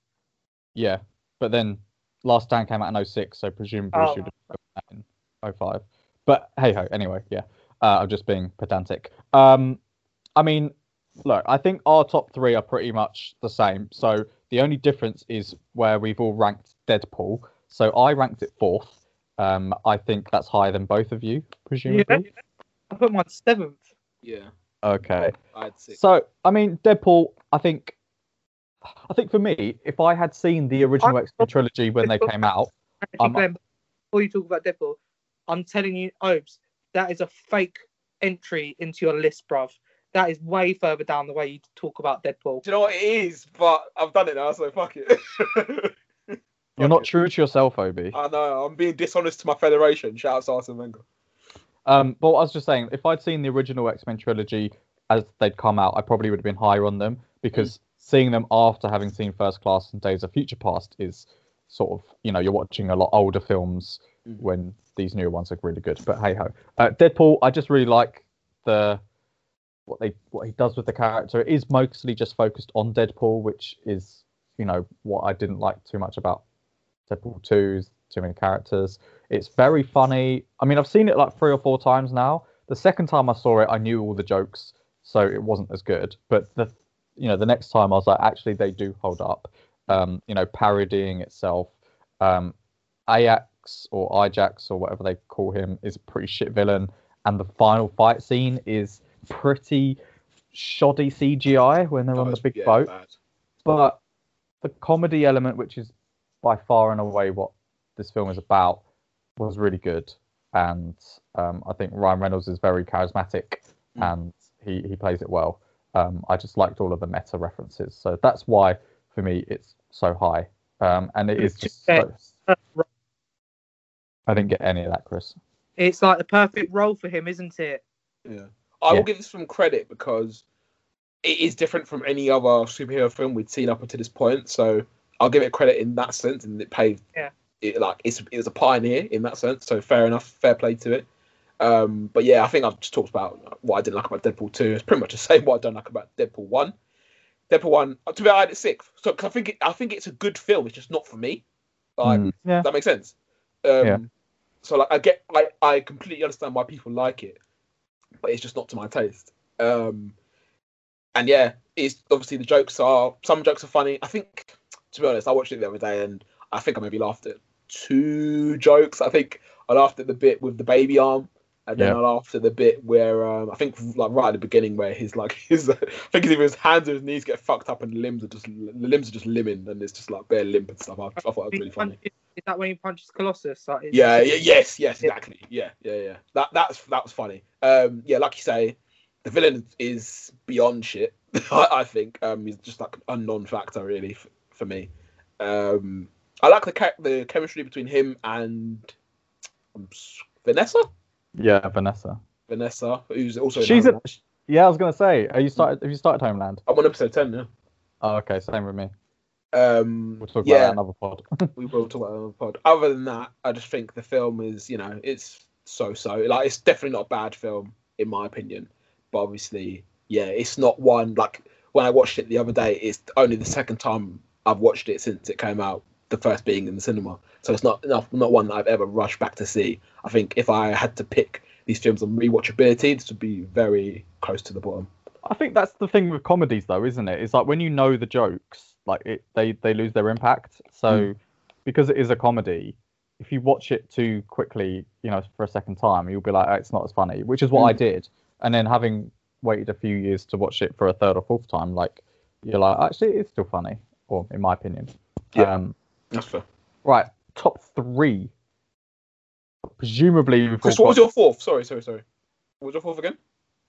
Yeah, but then Last Stand came out in 06, so presumably Oh. should have been in 05. But hey ho, anyway, yeah. Uh, I'm just being pedantic. Um, I mean, look, I think our top three are pretty much the same. So the only difference is where we've all ranked Deadpool. So I ranked it fourth. Um, I think that's higher than both of you, presumably. I put mine seventh. Yeah, Okay. I had six. So I mean, Deadpool. I think, I think for me, if I had seen the original X Men trilogy when they came out, Actually, Um, Glenn, before you talk about Deadpool, I'm telling you, Obes, that is a fake entry into your list, bruv. That is way further down the way you talk about Deadpool. Do you know what it is? But I've done it now, so fuck it. You're not true to yourself, Obi. I know. I'm being dishonest to my federation. Shout out to Arsene Wenger. Um, but what I was just saying, if I'd seen the original X Men trilogy as they'd come out, I probably would have been higher on them because seeing them after having seen First Class and Days of Future Past is sort of, you know, you're watching a lot older films Mm. when these newer ones are really good. But hey ho, uh, Deadpool, I just really like the what they what he does with the character. It is mostly just focused on Deadpool, which is you know what I didn't like too much about Deadpool 2 too many characters. It's very funny. I mean, I've seen it like three or four times now. The second time I saw it, I knew all the jokes, so it wasn't as good. But the you know the next time I was like, actually, they do hold up. Um, you know, parodying itself. Um, Ajax or Ajax or whatever they call him is a pretty shit villain, and the final fight scene is pretty shoddy CGI when they're That on the big yeah, boat bad. but the comedy element, which is by far and away what this film is about, was really good. And um, I think Ryan Reynolds is very charismatic Mm. and he, he plays it well. Um, I just liked all of the meta references. So that's why, for me, it's so high. Um, and it is just. just So, I didn't get any of that, Chris. It's like the perfect role for him, isn't it? Yeah. I Yeah. will give this film credit because it is different from any other superhero film we'd seen up until this point. So I'll give it credit in that sense, and it paved. Yeah. It like it's it was a pioneer in that sense. So fair enough, fair play to it. Um, but yeah, I think I've just talked about what I didn't like about Deadpool two. It's pretty much the same what I don't like about Deadpool one. Deadpool one, to be honest, it's had it sixth. So 'cause I think it, I think it's a good film. It's just not for me. Like, Mm, yeah. that makes sense? Um, Yeah. So like I get like I completely understand why people like it, but it's just not to my taste. Um, and yeah, it's obviously the jokes are some jokes are funny. I think to be honest, I watched it the other day and I think I maybe laughed at two jokes. I think I laughed at the bit with the baby arm. And then Yeah. I laughed at the bit where um, I think like right at the beginning where his like his I think either his hands or his knees get fucked up and the limbs are just the limbs are just limbing and it's just like bare limp and stuff. I, I thought that was really funny. Is that when he punches Colossus? Like, it's- Yeah, yeah, yes, yes, exactly. Yeah, yeah, yeah. That that's that was funny. Um, yeah, like you say, the villain is beyond shit. I, I think um, he's just like a non-factor really f- for me. Um, I like the the chemistry between him and um, Vanessa. Yeah, Vanessa. Vanessa, who's also She's a, yeah. I was gonna say, are you started? Have you started Homeland? I'm on episode ten now. Oh, okay, same with me. Um, We'll talk about yeah, that another pod. we will talk about the pod. Other than that, I just think the film is, you know, it's so so. Like, it's definitely not a bad film in my opinion, but obviously, yeah, it's not one like when I watched it the other day. It's only the second time I've watched it since it came out. The first being in the cinema, so it's not not, not one that I've ever rushed back to see. I think if I had to pick these films on rewatchability, this would be very close to the bottom. I think that's the thing with comedies, though, isn't it? It's like when you know the jokes, like it, they they lose their impact. So because it is a comedy, if you watch it too quickly, you know, for a second time, you'll be like, oh, it's not as funny. Which is what I Mm. did. And then having waited a few years to watch it for a third or fourth time, like you're like, actually, it's still funny, or in my opinion. Yeah. Um, That's fair. right, top three. Presumably, we've Chris, all what was your fourth? Sorry, sorry, sorry. What was your fourth again?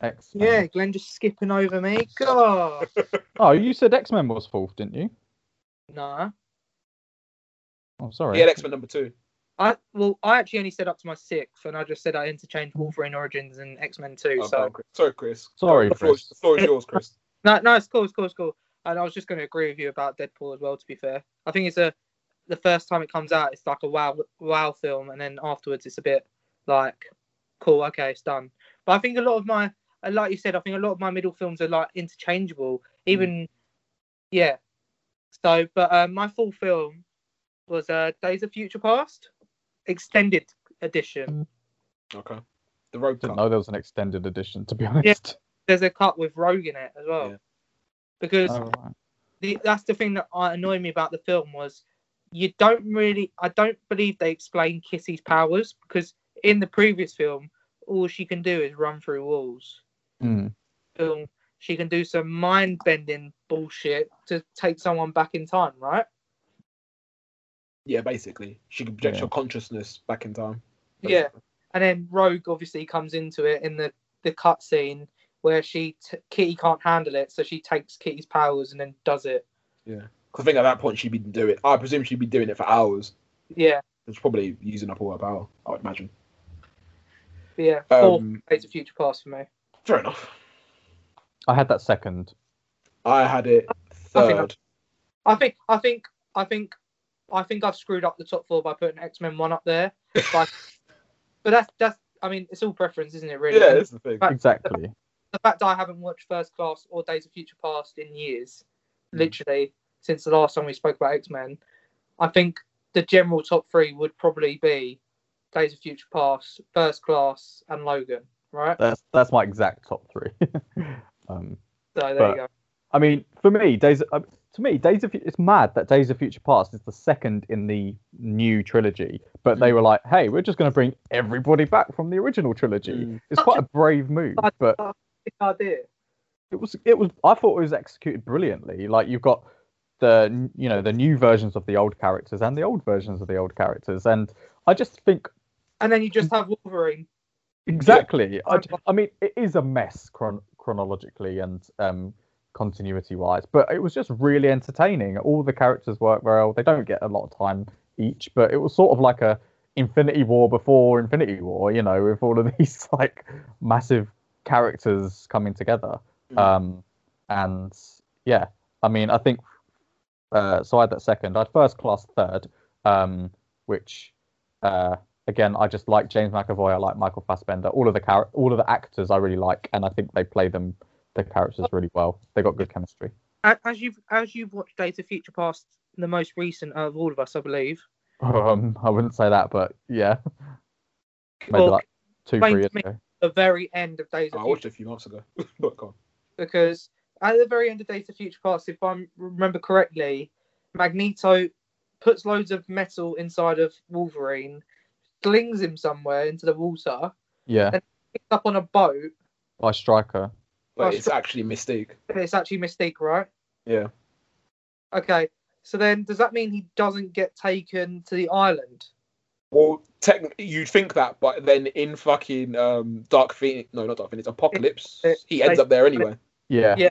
X-Men. Yeah, Glenn just skipping over me. God. Oh, you said X Men was fourth, didn't you? no. Oh, sorry. He had X Men number two. I well, I actually only said up to my sixth, and I just said I interchanged Wolverine Origins and X Men Two. Oh, so go Chris. Sorry, Chris. Sorry, the floor, Chris. the floor is yours, Chris. no, no, it's cool, it's cool, it's cool. And I was just going to agree with you about Deadpool as well. To be fair, I think it's a the first time it comes out, it's like a wow, wow film, and then afterwards, it's a bit like, cool, okay, it's done. But I think a lot of my, uh, like you said, I think a lot of my middle films are like interchangeable. Even, yeah. So, but uh, my full film was uh, Days of Future Past, extended edition. Okay. The road Didn't cut. know there was an extended edition, to be honest. There's a cut with Rogue in it as well. Yeah. Because Oh, right. the, that's the thing that annoyed me about the film was you don't really I don't believe they explain Kitty's powers because in the previous film all she can do is run through walls. Mm. Film she can do some mind bending bullshit to take someone back in time, right? Yeah, basically. She can project Yeah. your consciousness back in time. Yeah. And then Rogue obviously comes into it in the the cutscene where she t- Kitty can't handle it, so she takes Kitty's powers and then does it. Yeah. 'Cause I think at that point she'd be doing. I presume she'd be doing it for hours. Yeah, It's probably using up all her power. I would imagine. but yeah. Four Um, Days of Future Past for me. fair enough. I had that second. I had it third. I think I think I think I think I've screwed up the top four by putting X Men One up there. But, but that's that's I mean it's all preference, isn't it? Really. Yeah, that's the thing. But- Exactly. the fact that I haven't watched First Class or Days of Future Past in years, Mm. literally since the last time we spoke about X Men, I think the general top three would probably be Days of Future Past, First Class, and Logan. Right. That's that's my exact top three. um, So there but- you go. I mean, for me, Days uh, to me, Days of it's mad that Days of Future Past is the second in the new trilogy, but they were like, "Hey, we're just going to bring everybody back from the original trilogy." Mm. It's quite a brave move, but idea. it was it was I thought it was executed brilliantly. Like you've got the you know the new versions of the old characters and the old versions of the old characters, and I just think And then you just have Wolverine. Exactly. I, I'm- I mean, it is a mess chron- chronologically and um, continuity wise, but it was just really entertaining. All the characters work well. They don't get a lot of time each, but it was sort of like a Infinity War before Infinity War, you know, with all of these like massive characters coming together. Mm. Um, and yeah, I mean, I think uh, so. I had that second. I had first class third, um, which uh, again, I just like James McAvoy. I like Michael Fassbender. All of the char- all of the actors I really like, and I think they play them the characters really well. They got good chemistry. As you've as you've watched Days of Future Past, the most recent of all of us, I believe. Um, I wouldn't say that, but yeah, maybe Well, like two, three years ago. The very end of Days I of watched Future, it a few months ago. but go on. because at the very end of Days of Future Past, if I remember correctly, Magneto puts loads of metal inside of Wolverine, slings him somewhere into the water, Yeah, And picks up on a boat. by Stryker. But it's sure. actually Mystique. and It's actually Mystique, right? Yeah. Okay. So then, does that mean he doesn't get taken to the island? Well, technically, you'd think that, but then in fucking um, Dark Phoenix, no, not Dark Phoenix, Apocalypse, It- he ends up there anyway. Yeah, Yeah.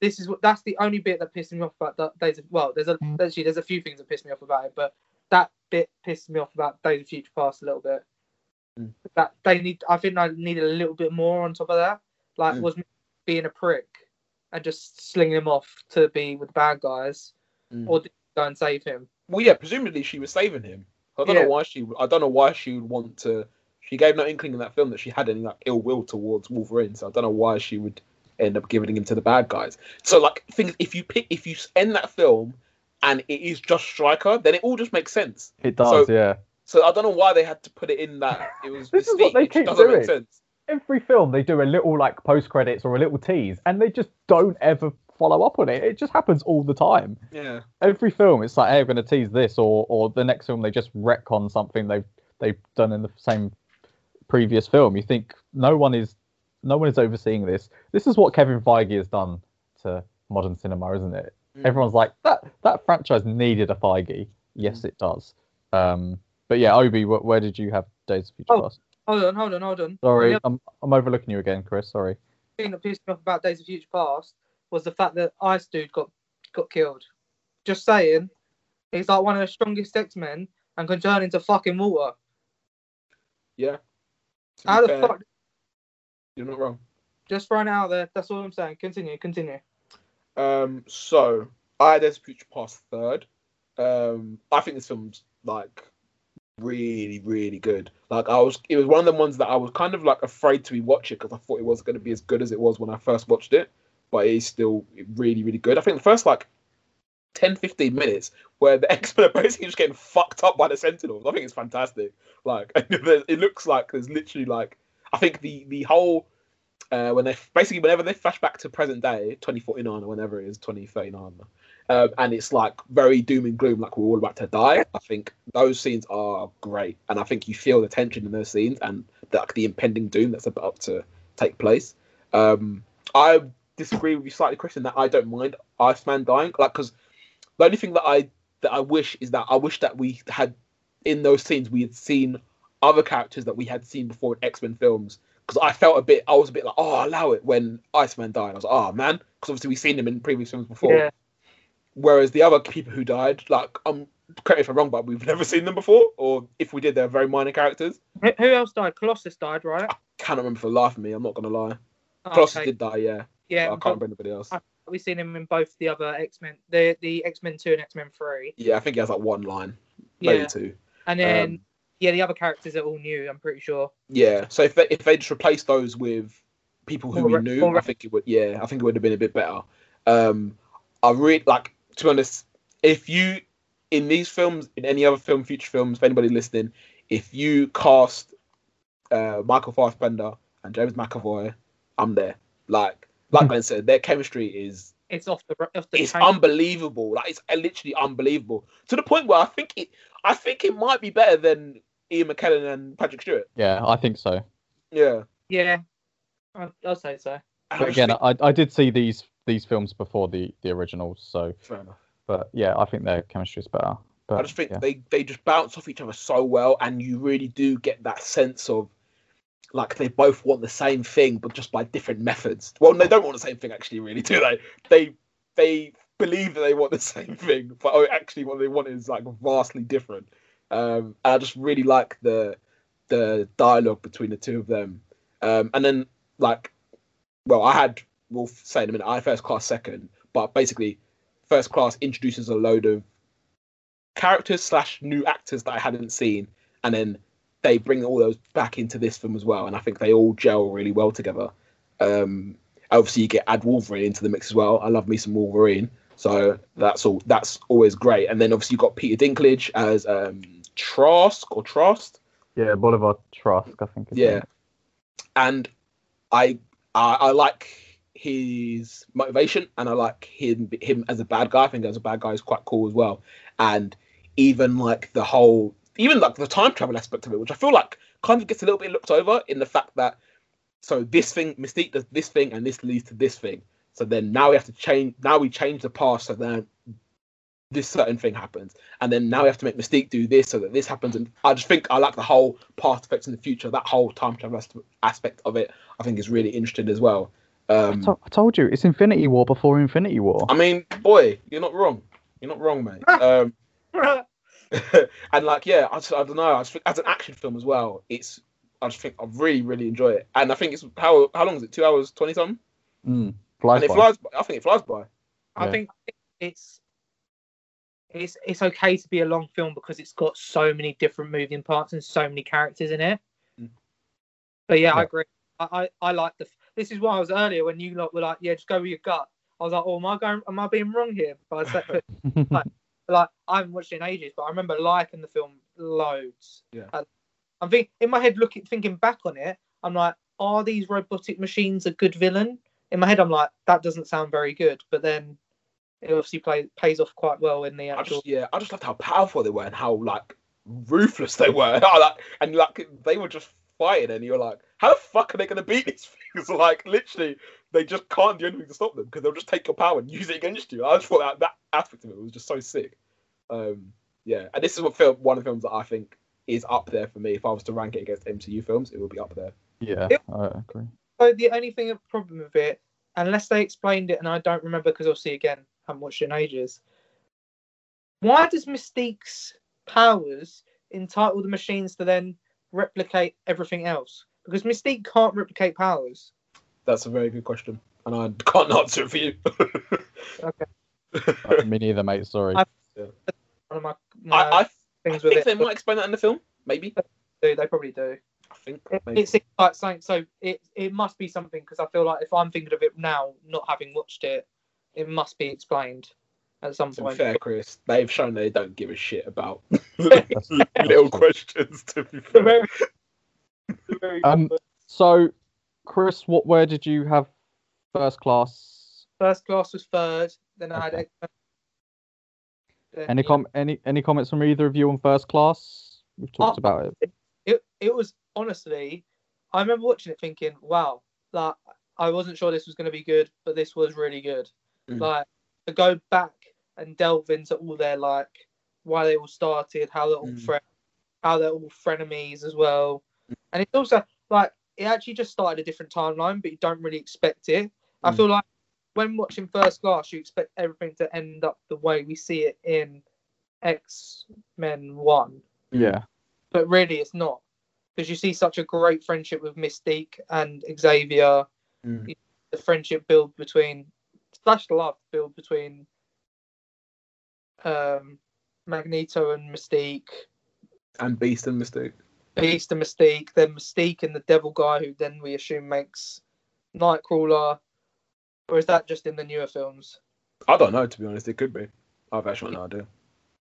This is what that's the only bit that pissed me off about that Days of well, there's a Mm. actually there's a few things that pissed me off about it, but that bit pissed me off about Days of Future Past a little bit. Mm. That they need, I think I needed a little bit more on top of that. Like, Mm. was being a prick and just slinging him off to be with the bad guys, Mm. or go and save him? Well, yeah, presumably she was saving him. I don't Yeah. know why she. I don't know why she would want to. She gave no inkling in that film that she had any like ill will towards Wolverine. So I don't know why she would end up giving him to the bad guys. So like, things if you pick if you end that film and it is just Stryker, then it all just makes sense. it does. So- yeah. So I don't know why they had to put it in that it was. This is what they It keep doesn't doing. make sense. every film they do a little like post credits or a little tease and they just don't ever follow up on it it just happens all the time Yeah. every film it's like hey we're going to tease this or or the next film they just retcon something they've they've done in the same previous film you think no one is no one is overseeing this this is what kevin feige has done to modern cinema isn't it Mm. everyone's like that that franchise needed a feige yes it does um but yeah obi wh- where did you have days of future Oh, past Hold on, hold on, hold on. sorry The i'm i'm overlooking you again chris sorry thing that pissed me off about Days of Future Past was the fact that Ice Dude got got killed. Just saying, he's like one of the strongest X Men and can turn into fucking water. Yeah. How the fair, fuck? You're not wrong. Just throwing it out there. That's all I'm saying. Continue, continue. Um, so I Days Future Past third. Um, I think this film's like really, really good. Like I was, it was one of the ones that I was kind of like afraid to rewatch it because I thought it wasn't going to be as good as it was when I first watched it, but it is still really, really good. I think the first like 10, 15 minutes where the X Men are basically just getting fucked up by the Sentinels. I think it's fantastic. Like it looks like there's literally like I think the the whole uh, when they basically whenever they flash back to present day 2049 or whenever it is 2039 um, and it's like very doom and gloom like we're all about to die i think those scenes are great. And i think you feel the tension in those scenes and the, like, the impending doom that's about to take place. Um, i disagree with you slightly christian that i don't mind iceman dying. Like because the only thing that i that i wish is that i wish that we had in those scenes we had seen other characters that we had seen before in x-men films because I felt a bit, I was a bit like, oh, allow it when Iceman died. I was like, oh man, because obviously we've seen him in previous films before. Yeah. Whereas the other people who died, like, I'm correct me if I'm wrong, but we've never seen them before, or if we did, they're very minor characters. Who, else died? Colossus died, right? I cannot remember for the life of me. I'm not gonna lie. Oh, Colossus okay. did die, yeah. Yeah, but I can't remember anybody else. I- we've seen him in both the other X Men, the the X Men Two and X Men Three. Yeah, I think he has like one line, maybe Yeah, two. and then Um, yeah, the other characters are all new. I'm pretty sure. Yeah, so if they, if they just replaced those with people who More we re- knew, I think it would. Yeah, I think it would have been a bit better. Um, I really like to be honest. If you in these films, in any other film, future films, for anybody listening, if you cast uh, Michael Fassbender and James McAvoy, I'm there. Like like Glenn said, their chemistry is It's off the off the it's chain. unbelievable. Like it's uh, literally unbelievable to the point where I think it I think it might be better than Ian McKellen and Patrick Stewart. Yeah, I think so. Yeah. yeah, I, I'll say so. But again, think- I, I did see these these films before the the originals, so fair enough. but yeah, I think their chemistry is better. But I just think yeah. they they just bounce off each other so well, and you really do get that sense of like they both want the same thing, but just by different methods. Well, they don't want the same thing actually, really, do they? They they believe that they want the same thing, but oh, actually what they want is like vastly different. Um, and I just really like the the dialogue between the two of them. Um, and then like, well, I had we'll say in a minute. I first class second, but basically, first class introduces a load of characters slash new actors that I hadn't seen, and then they bring all those back into this film as well, and I think they all gel really well together. Um, obviously, you get add Wolverine into the mix as well. I love me some Wolverine, so that's all. That's always great. And then obviously you got Peter Dinklage as um, Trask or Trust, yeah, Bolivar Trask, I think. is yeah, it. and I, I I like his motivation, and I like him him as a bad guy. I think as a bad guy is quite cool as well, and even like the whole, even like the time travel aspect of it, which I feel like kind of gets a little bit looked over in the fact that so this thing Mystique does this thing, and this leads to this thing. So then now we have to change. Now we change the past, so then this certain thing happens, and then now we have to make Mystique do this so that this happens. And I just think I like the whole past effects in the future. That whole time travel aspect of it, I think, is really interesting as well. I, Um, to- I told you, it's Infinity War before Infinity War. I mean, boy, you're not wrong. You're not wrong, mate. Um, and like, yeah, I, just, I don't know. I just think as an action film as well, it's. I just think I really, really enjoy it, and I think it's how how long is it? Two hours twenty something, Mm, flies and it by. flies. By. I think it flies by. I think it's it's it's okay to be a long film because it's got so many different moving parts and so many characters in it. Mm. But yeah, I agree. I, I, I like the. This is why I was earlier when you lot were like, yeah, just go with your gut. I was like, oh, am I going? Am I being wrong here? But I said, like, I haven't watched it in ages, but I remember liking the film loads. Yeah. And I'm think in my head, looking thinking back on it, I'm like, are these robotic machines a good villain? In my head, I'm like, that doesn't sound very good. But then it obviously play, pays off quite well in the I actual. just yeah, I just loved how powerful they were and how like ruthless they were. Like, and like they were just fighting, and you're like, how the fuck are they gonna beat these things? Like literally, they just can't do anything to stop them because they'll just take your power and use it against you. I just thought that that aspect of it was just so sick. Um, yeah, and this is what film one of the films that I think is up there for me. If I was to rank it against MCU films, it would be up there. yeah, Yep. I agree. So the only thing a problem with it, unless they explained it, and I don't remember because obviously again, I haven't watched it in ages. Why does Mystique's powers entitle the machines to then replicate everything else? Because Mystique can't replicate powers. That's a very good question, and I can't answer it for you. Okay. Me neither, mate. Sorry. I- One of my, my I, I, I with think it. they might explain that in the film. Maybe. do. They probably do. I think. It, Maybe. it seems like something. So it it must be something because I feel like if I'm thinking of it now, not having watched it, it must be explained at some To be point. fair, Chris, they've shown they don't give a shit about little questions. To be fair. Very- very Um, So, Chris, what where did you have first class? First class was third. Then I had Then, Any com any any comments from either of you on first class? We've talked Oh, about it. It it was honestly, I remember watching it thinking, wow, like I wasn't sure this was going to be good, but this was really good. Mm. Like to go back and delve into all their like why they all started, how they're all Mm. fre- how they're all frenemies as well, and it's also like it actually just started a different timeline, but you don't really expect it. I Mm. feel like when watching First Class, you expect everything to end up the way we see it in X Men One, Yeah. but really it's not because you see such a great friendship with Mystique and Xavier. Mm. The friendship build between slash the love build between um, Magneto and Mystique. And Beast and Mystique. Beast and Mystique, then Mystique and the Devil guy, who then we assume makes Nightcrawler, or is that just in the newer films? I don't know, to be honest. It could be. I've actually no idea.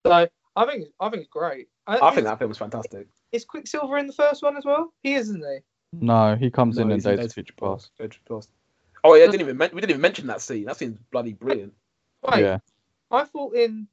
So I think I think it's great. I think that film was fantastic. is Quicksilver in the first one as well. He is, isn't he? No, he comes in No, in he's Days Days of Future Past. Future Past. Oh, yeah, I didn't even men- we didn't even mention that scene. That scene's bloody brilliant. Wait, Yeah. I thought in.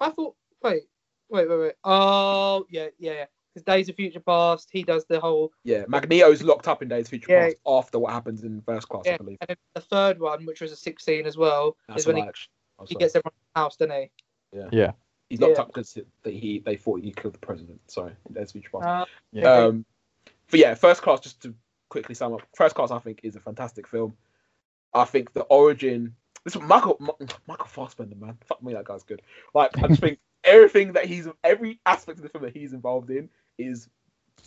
I thought. Wait, wait, wait, wait. Oh, yeah, yeah, yeah. Because Days of Future Past, he does the whole. Yeah, Magneto's locked up in Days of Future Yeah. Past after what happens in First Class, I Yeah, believe. and then the third one, which was a 16 as well, That's is when what he, I actually- I'm he gets everyone in the house, doesn't he? Yeah. Yeah. He's locked Yeah. up because they, he they thought he killed the president. Sorry, in Days of Future Past. Uh, Yeah. Um, but yeah, First Class. Just to quickly sum up, First Class I think is a fantastic film. I think the origin. This Michael Michael Fassbender, man, fuck me, that guy's good. Like I just think everything that he's every aspect of the film that he's involved in is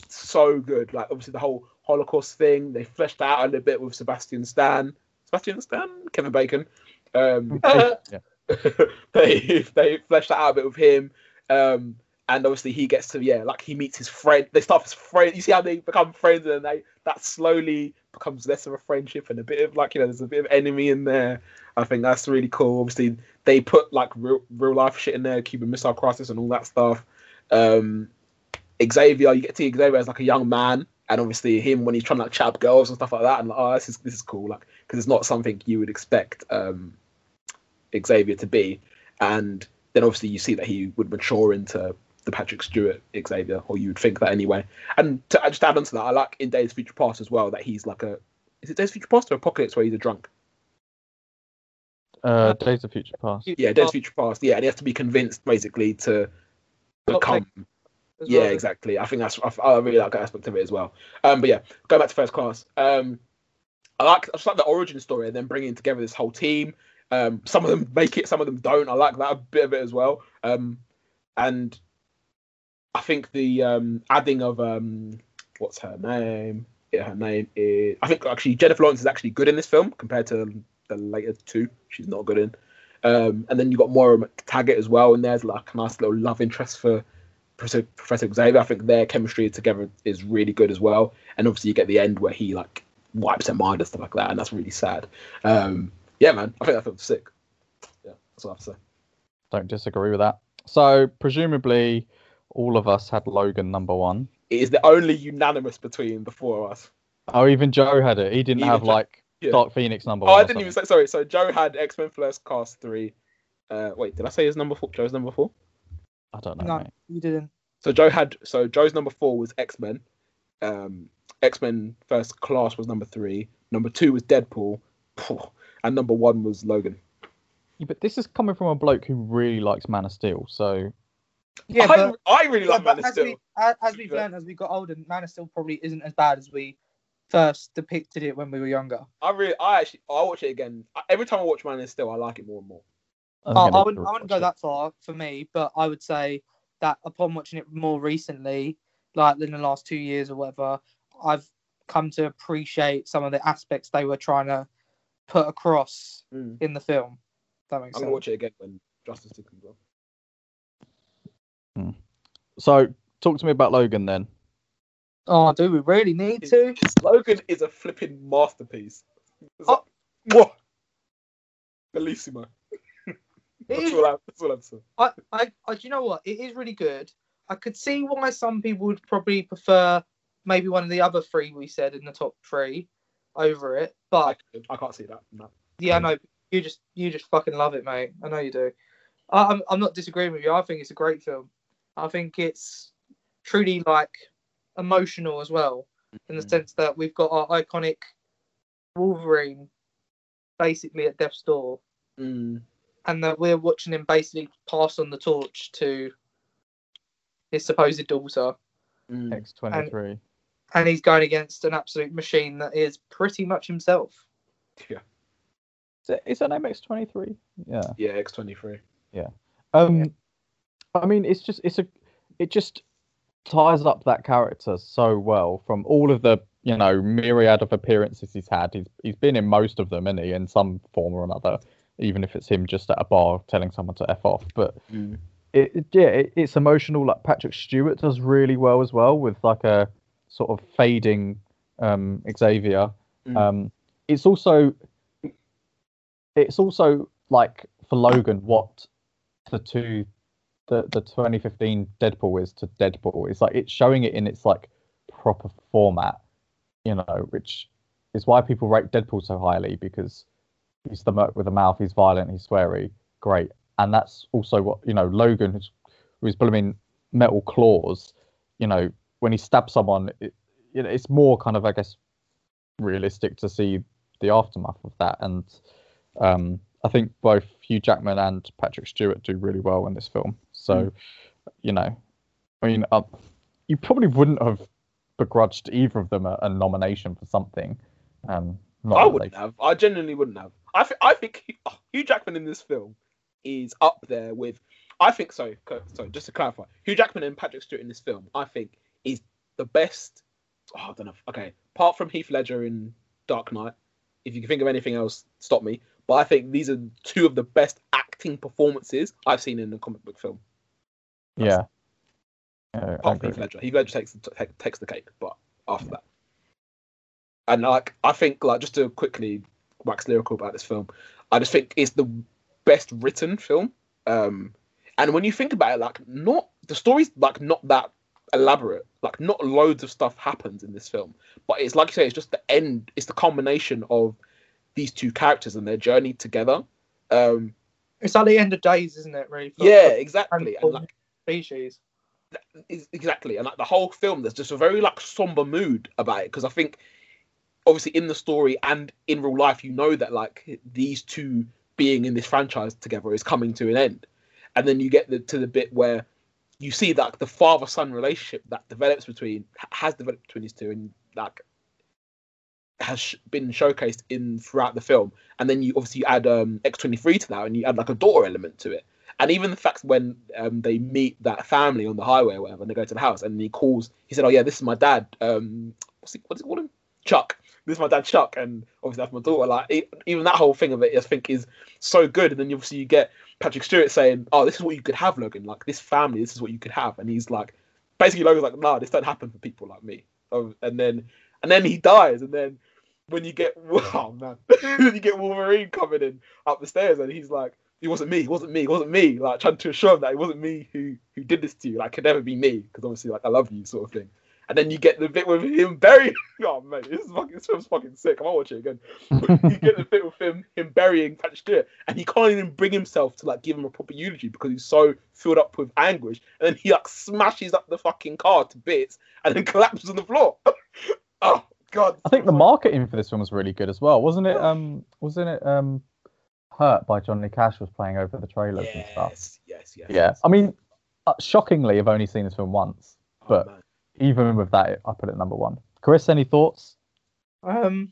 so good. Like obviously the whole Holocaust thing, they fleshed out a little bit with Sebastian Stan, Sebastian Stan, Kevin Bacon. Um, yeah. they they fleshed that out a bit with him. Um, and obviously he gets to yeah, like he meets his friend. They start as friends. You see how they become friends, and they that slowly becomes less of a friendship and a bit of like you know, there's a bit of enemy in there. I think that's really cool. Obviously they put like real real life shit in there, Cuban Missile Crisis and all that stuff. Um, Xavier, you get to see Xavier as like a young man, and obviously him when he's trying to like chat girls and stuff like that. And like, oh, this is this is cool, like because it's not something you would expect um, Xavier to be. And then obviously you see that he would mature into the Patrick Stewart Xavier, or you would think that anyway. And to just add on to that, I like in Days of Future Past as well that he's like a is it Days of Future Past or Apocalypse where he's a drunk? Uh, Days of Future Past. Yeah, Days of Future Past. Yeah, and he has to be convinced basically to Not become. Yeah, well. exactly. I think that's I, I really like that aspect of it as well. Um, but yeah, going back to first class. Um, I like I just like the origin story and then bringing together this whole team. Um, some of them make it, some of them don't. I like that a bit of it as well. Um, and I think the um adding of um, what's her name? Yeah, her name is. I think actually Jennifer Lawrence is actually good in this film compared to the later two. She's not good in. Um, and then you've got Moira McTaggart as well, and there's like a nice little love interest for Professor, Xavier. I think their chemistry together is really good as well. And obviously, you get the end where he like wipes her mind and stuff like that, and that's really sad. Um, yeah, man, I think that film's sick. Yeah, that's what I have to say. Don't disagree with that. So presumably, all of us had Logan number one. It is the only unanimous between the four of us. Oh, even Joe had it. He didn't Even have Joe- like yeah. Dark Phoenix number Oh, one. I didn't even say sorry. So Joe had X Men First Class three. Uh, wait, did I say his number four? Joe's number four. I don't know. No, mate. you didn't. So Joe had so Joe's number four was X Men. Um, X Men First Class was number three. Number two was Deadpool, and number one was Logan. Yeah, but this is coming from a bloke who really likes Man of Steel. So Yeah, I, but, I really yeah, like Man of as, Steel. we, as, as to be we've learned as we got older, Man of Steel probably isn't as bad as we first depicted it when we were younger. I really, I actually, I watch it again. Every time I watch Man of Steel, I like it more and more. I'm Oh, I, wouldn't, I wouldn't go it. that far for me, but I would say that upon watching it more recently, like in the last two years or whatever, I've come to appreciate some of the aspects they were trying to put across Mm. in the film. If that makes I'm sense. gonna watch it again when Justice League comes on. Hmm. So talk to me about Logan then. Oh, do we really need to? Logan is a flipping masterpiece. It's Oh. like, what? Bellissimo. That's is all, I, that's all I'm saying. I, I, I, do you know what? It is really good. I could see why some people would probably prefer maybe one of the other three we said in the top three over it. But I, I can't see that. No. yeah, I know you just you just fucking love it, mate. I know you do. I, I'm I'm not disagreeing with you. I think it's a great film. I think it's truly like emotional as well, in the Mhm. sense that we've got our iconic Wolverine basically at death's door, Mm. and that we're watching him basically pass on the torch to his supposed daughter. Mm. X twenty three. and he's going against an absolute machine that is pretty much himself. Yeah. Is, it, is that name X23? Yeah. Yeah, X twenty three. Yeah. Um, Yeah. I mean, it's just it's a it just ties up that character so well from all of the you know myriad of appearances he's had. He's he's been in most of them, isn't he, in some form or another, even if it's him just at a bar telling someone to f off. But Mm. it, it- yeah, it, it's emotional. Like Patrick Stewart does really well as well with like a sort of fading um, Xavier. Mm. Um, it's also it's also like for Logan what the two the the 2015 Deadpool is to Deadpool. It's like it's showing it in its like proper format, you know, which is why people rate Deadpool so highly because he's the merc with a mouth, he's violent, he's sweary, great, and that's also what you know Logan who's who's blooming metal claws, you know, when he stabs someone, it, you know, it's more kind of I guess realistic to see the aftermath of that, and um, I think both Hugh Jackman and Patrick Stewart do really well in this film. So, you know, I mean, uh, you probably wouldn't have begrudged either of them a, a nomination for something. Um, not I wouldn't they- have. I genuinely wouldn't have. I think I think Hugh- oh, Hugh Jackman in this film is up there with. I think so. co- So just to clarify, Hugh Jackman and Patrick Stewart in this film, I think, is the best. Oh, I don't know. Okay, apart from Heath Ledger in Dark Knight, if you can think of anything else, stop me. But I think these are two of the best acting performances I've seen in a comic book film. Yeah. Yeah, I apart from. Heath Ledger. Heath Ledger takes the, ta- takes the cake, but after that, and like I think like just to quickly wax lyrical about this film, I just think it's the best written film. Um, and when you think about it, like not the story's like not that elaborate, like not loads of stuff happens in this film, but it's like you say, it's just the end. It's the combination of these two characters and their journey together. Um, It's at the end of days, isn't it? Really? for- yeah, for exactly. for And like species. exactly and like the whole film there's just a very like somber mood about it because i think obviously in the story and in real life you know that like these two being in this franchise together is coming to an end. And then you get the, to the bit where you see that the father son relationship that develops between has developed between these two and like has been showcased in throughout the film. And then you obviously add um x23 to that and you add like a daughter element to it and even the fact when um, they meet that family on the highway or whatever, and they go to the house, and he calls, he said, "Oh yeah, this is my dad. Um, what's he, what's he call him? Chuck. This is my dad, Chuck." And obviously that's my daughter. Like even that whole thing of it, I think is so good. And then obviously you get Patrick Stewart saying, "Oh, this is what you could have, Logan. Like this family, this is what you could have." And he's like, basically Logan's like, "Nah, this don't happen for people like me." Oh, and then and then he dies, and then when you get oh man, you get Wolverine coming in up the stairs, and he's like it wasn't me, it wasn't me, it wasn't me. Like trying to assure him that it wasn't me who who did this to you. Like it could never be me because obviously like I love you sort of thing. And then you get the bit with him burying. Oh man, this is fucking this film's fucking sick. I might watch it again. you get the bit with him him burying Patrick Stewart, and he can't even bring himself to like give him a proper eulogy because he's so filled up with anguish. And then he like smashes up the fucking car to bits and then collapses on the floor. oh god. I think the marketing for this film was really good as well, wasn't it? Um, wasn't it? Um, Hurt by Johnny Cash was playing over the trailers and stuff. Yes, yes, yes. Yeah, I mean, uh, shockingly, I've only seen this film once. Oh, but- man. Even with that, I put it number one. Chris, any thoughts? Um,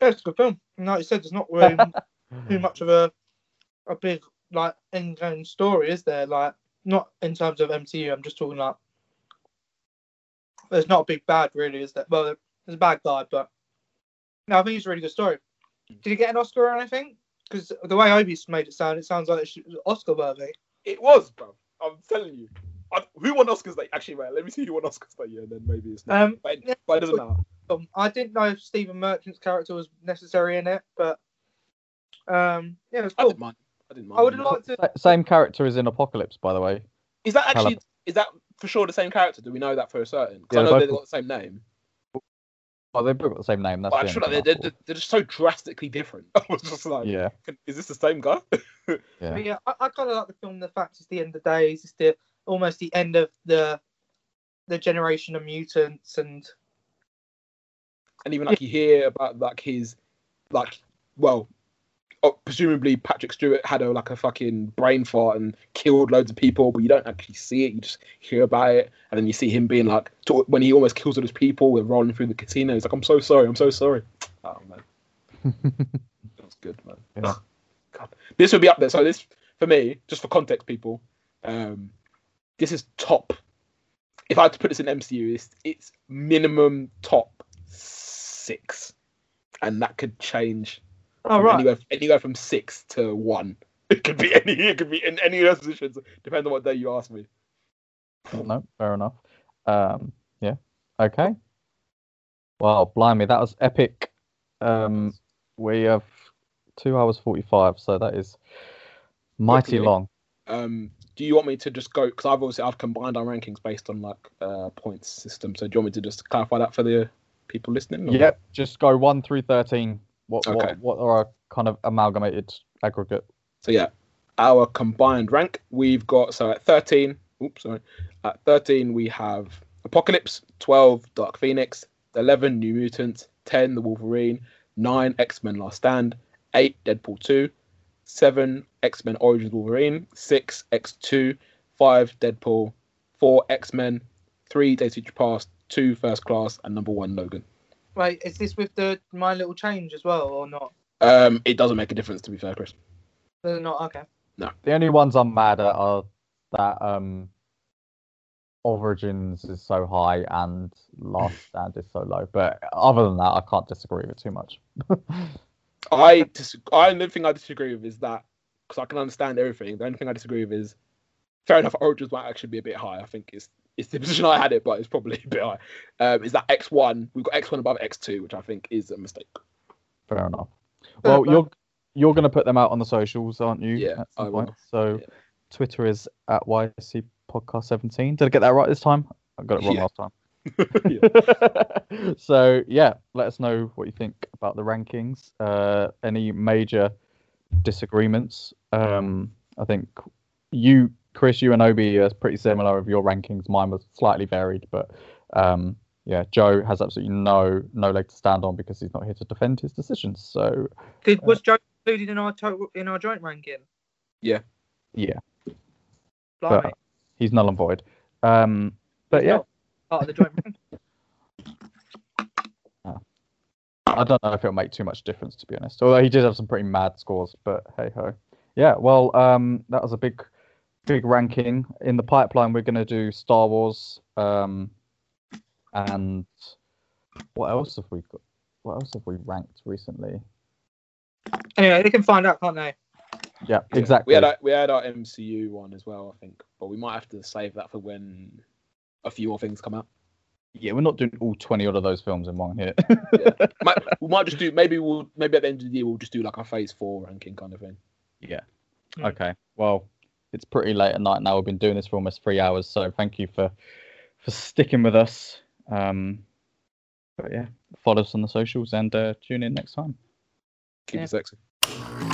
yeah, it's a good film. And Like you said, there's not really too much of a a big like end game story, is there? Like not in terms of MCU. I'm just talking like there's not a big bad, really, is there? Well, there's a bad guy, but no, I think it's a really good story. Did he get an Oscar or anything? Because the way Obi's made it sound, it sounds like it's Oscar worthy. It was, bro. I'm telling you. I, who won Oscars that actually? Right, let me see who won Oscars that year, and then maybe it's not. Um, but, yeah, but it doesn't matter. um, I didn't know if Stephen Merchant's character was necessary in it, but um, yeah, it was I cool. didn't mind. I didn't mind. I would have liked to. Same character as in Apocalypse, by the way. Is that actually? Caliban. Is that for sure the same character? Do we know that for a certain? Because Yeah, I know they're they've got the same name. Oh, well, they've both got the same name. That's But I the feel only like they're, they're, they're just so drastically different. I was just like, yeah, is this the same guy? yeah. But yeah, I, I kind of like the film. The fact it's the end of the days. It's the almost the end of the the generation of mutants, and and even like you hear about like his like well oh, presumably Patrick Stewart had a like a fucking brain fart and killed loads of people, but you don't actually see it. You just hear about it, and then you see him being like when he almost kills all those people. We're rolling through the casino. He's like, "I'm so sorry. I'm so sorry." Oh man, that's good, man. Yeah. God. This would be up there. So this for me, just for context, people, um, this is top. If I had to put this in MCU, it's, it's minimum top six, and that could change Oh right. anywhere, anywhere from six to one. It could be any. It could be in any of those positions, depending on what day you ask me. no, fair enough. Um, yeah. Okay. Well, blimey, that was epic. Um, we have two hours forty-five, so that is mighty Quickly. long. Um, do you want me to just go? Because I've obviously I've combined our rankings based on like uh, points system. So do you want me to just clarify that for the people listening? or- Yep. Just go one through thirteen. What Okay. what what are our kind of amalgamated aggregate? So yeah, our combined rank we've got so at thirteen. Oops, sorry. At thirteen we have Apocalypse, twelve Dark Phoenix, eleven New Mutants, ten The Wolverine, nine X Men Last Stand, eight Deadpool two, seven X Men Origins Wolverine, six X two, five Deadpool, four X Men, three Days of Future Past, two First Class, and number one Logan. Wait, is this with the my little change as well or not? Um, it doesn't make a difference to be fair, Chris. They're not okay. No. The only ones I'm mad at are that um Origins is so high and Last Stand is so low. But other than that, I can't disagree with too much. I dis- I the only thing I disagree with is that because I can understand everything. The only thing I disagree with is fair enough. Origins might actually be a bit high. I think it's it's the position I had it, but it's probably a bit high. Um, is that X one? We've got X one above X two, which I think is a mistake. Fair enough. Well, play. you're you're gonna put them out on the socials, aren't you? Yeah, at some I will. So Yeah. Twitter is at YC Podcast 17. Did I get that right this time? I got it wrong Yeah. last time. Yeah. so yeah, let us know what you think about the rankings. Uh, any major disagreements? Um, I think you, Chris, you and Obi are pretty similar of your rankings. Mine was slightly varied, but um, yeah, Joe has absolutely no no leg to stand on because he's not here to defend his decisions. So Did was Joe included in our total in our joint ranking? yeah, Blimey. but he's null and void. Um, but He's yeah, not part of the joint ranking. I don't know if it'll make too much difference to be honest. Although he did have some pretty mad scores, but hey ho. Yeah, well, um, that was a big, big ranking in the pipeline. We're gonna do Star Wars, um, and what else have we got? What else have we ranked recently? Anyway, they can find out, can't they? Yeah, Yeah. exactly. We had our, we had our MCU one as well, I think, but we might have to save that for when a few more things come out. yeah, we're not doing all twenty odd of those films in one hit. might, we might just do maybe we'll maybe at the end of the year we'll just do like a phase four ranking kind of thing. yeah. Hmm. Okay. Well, it's pretty late at night now. We've been doing this for almost three hours, so thank you for for sticking with us. Um, but yeah, follow us on the socials and uh, tune in next time. Keep Yeah. it sexy.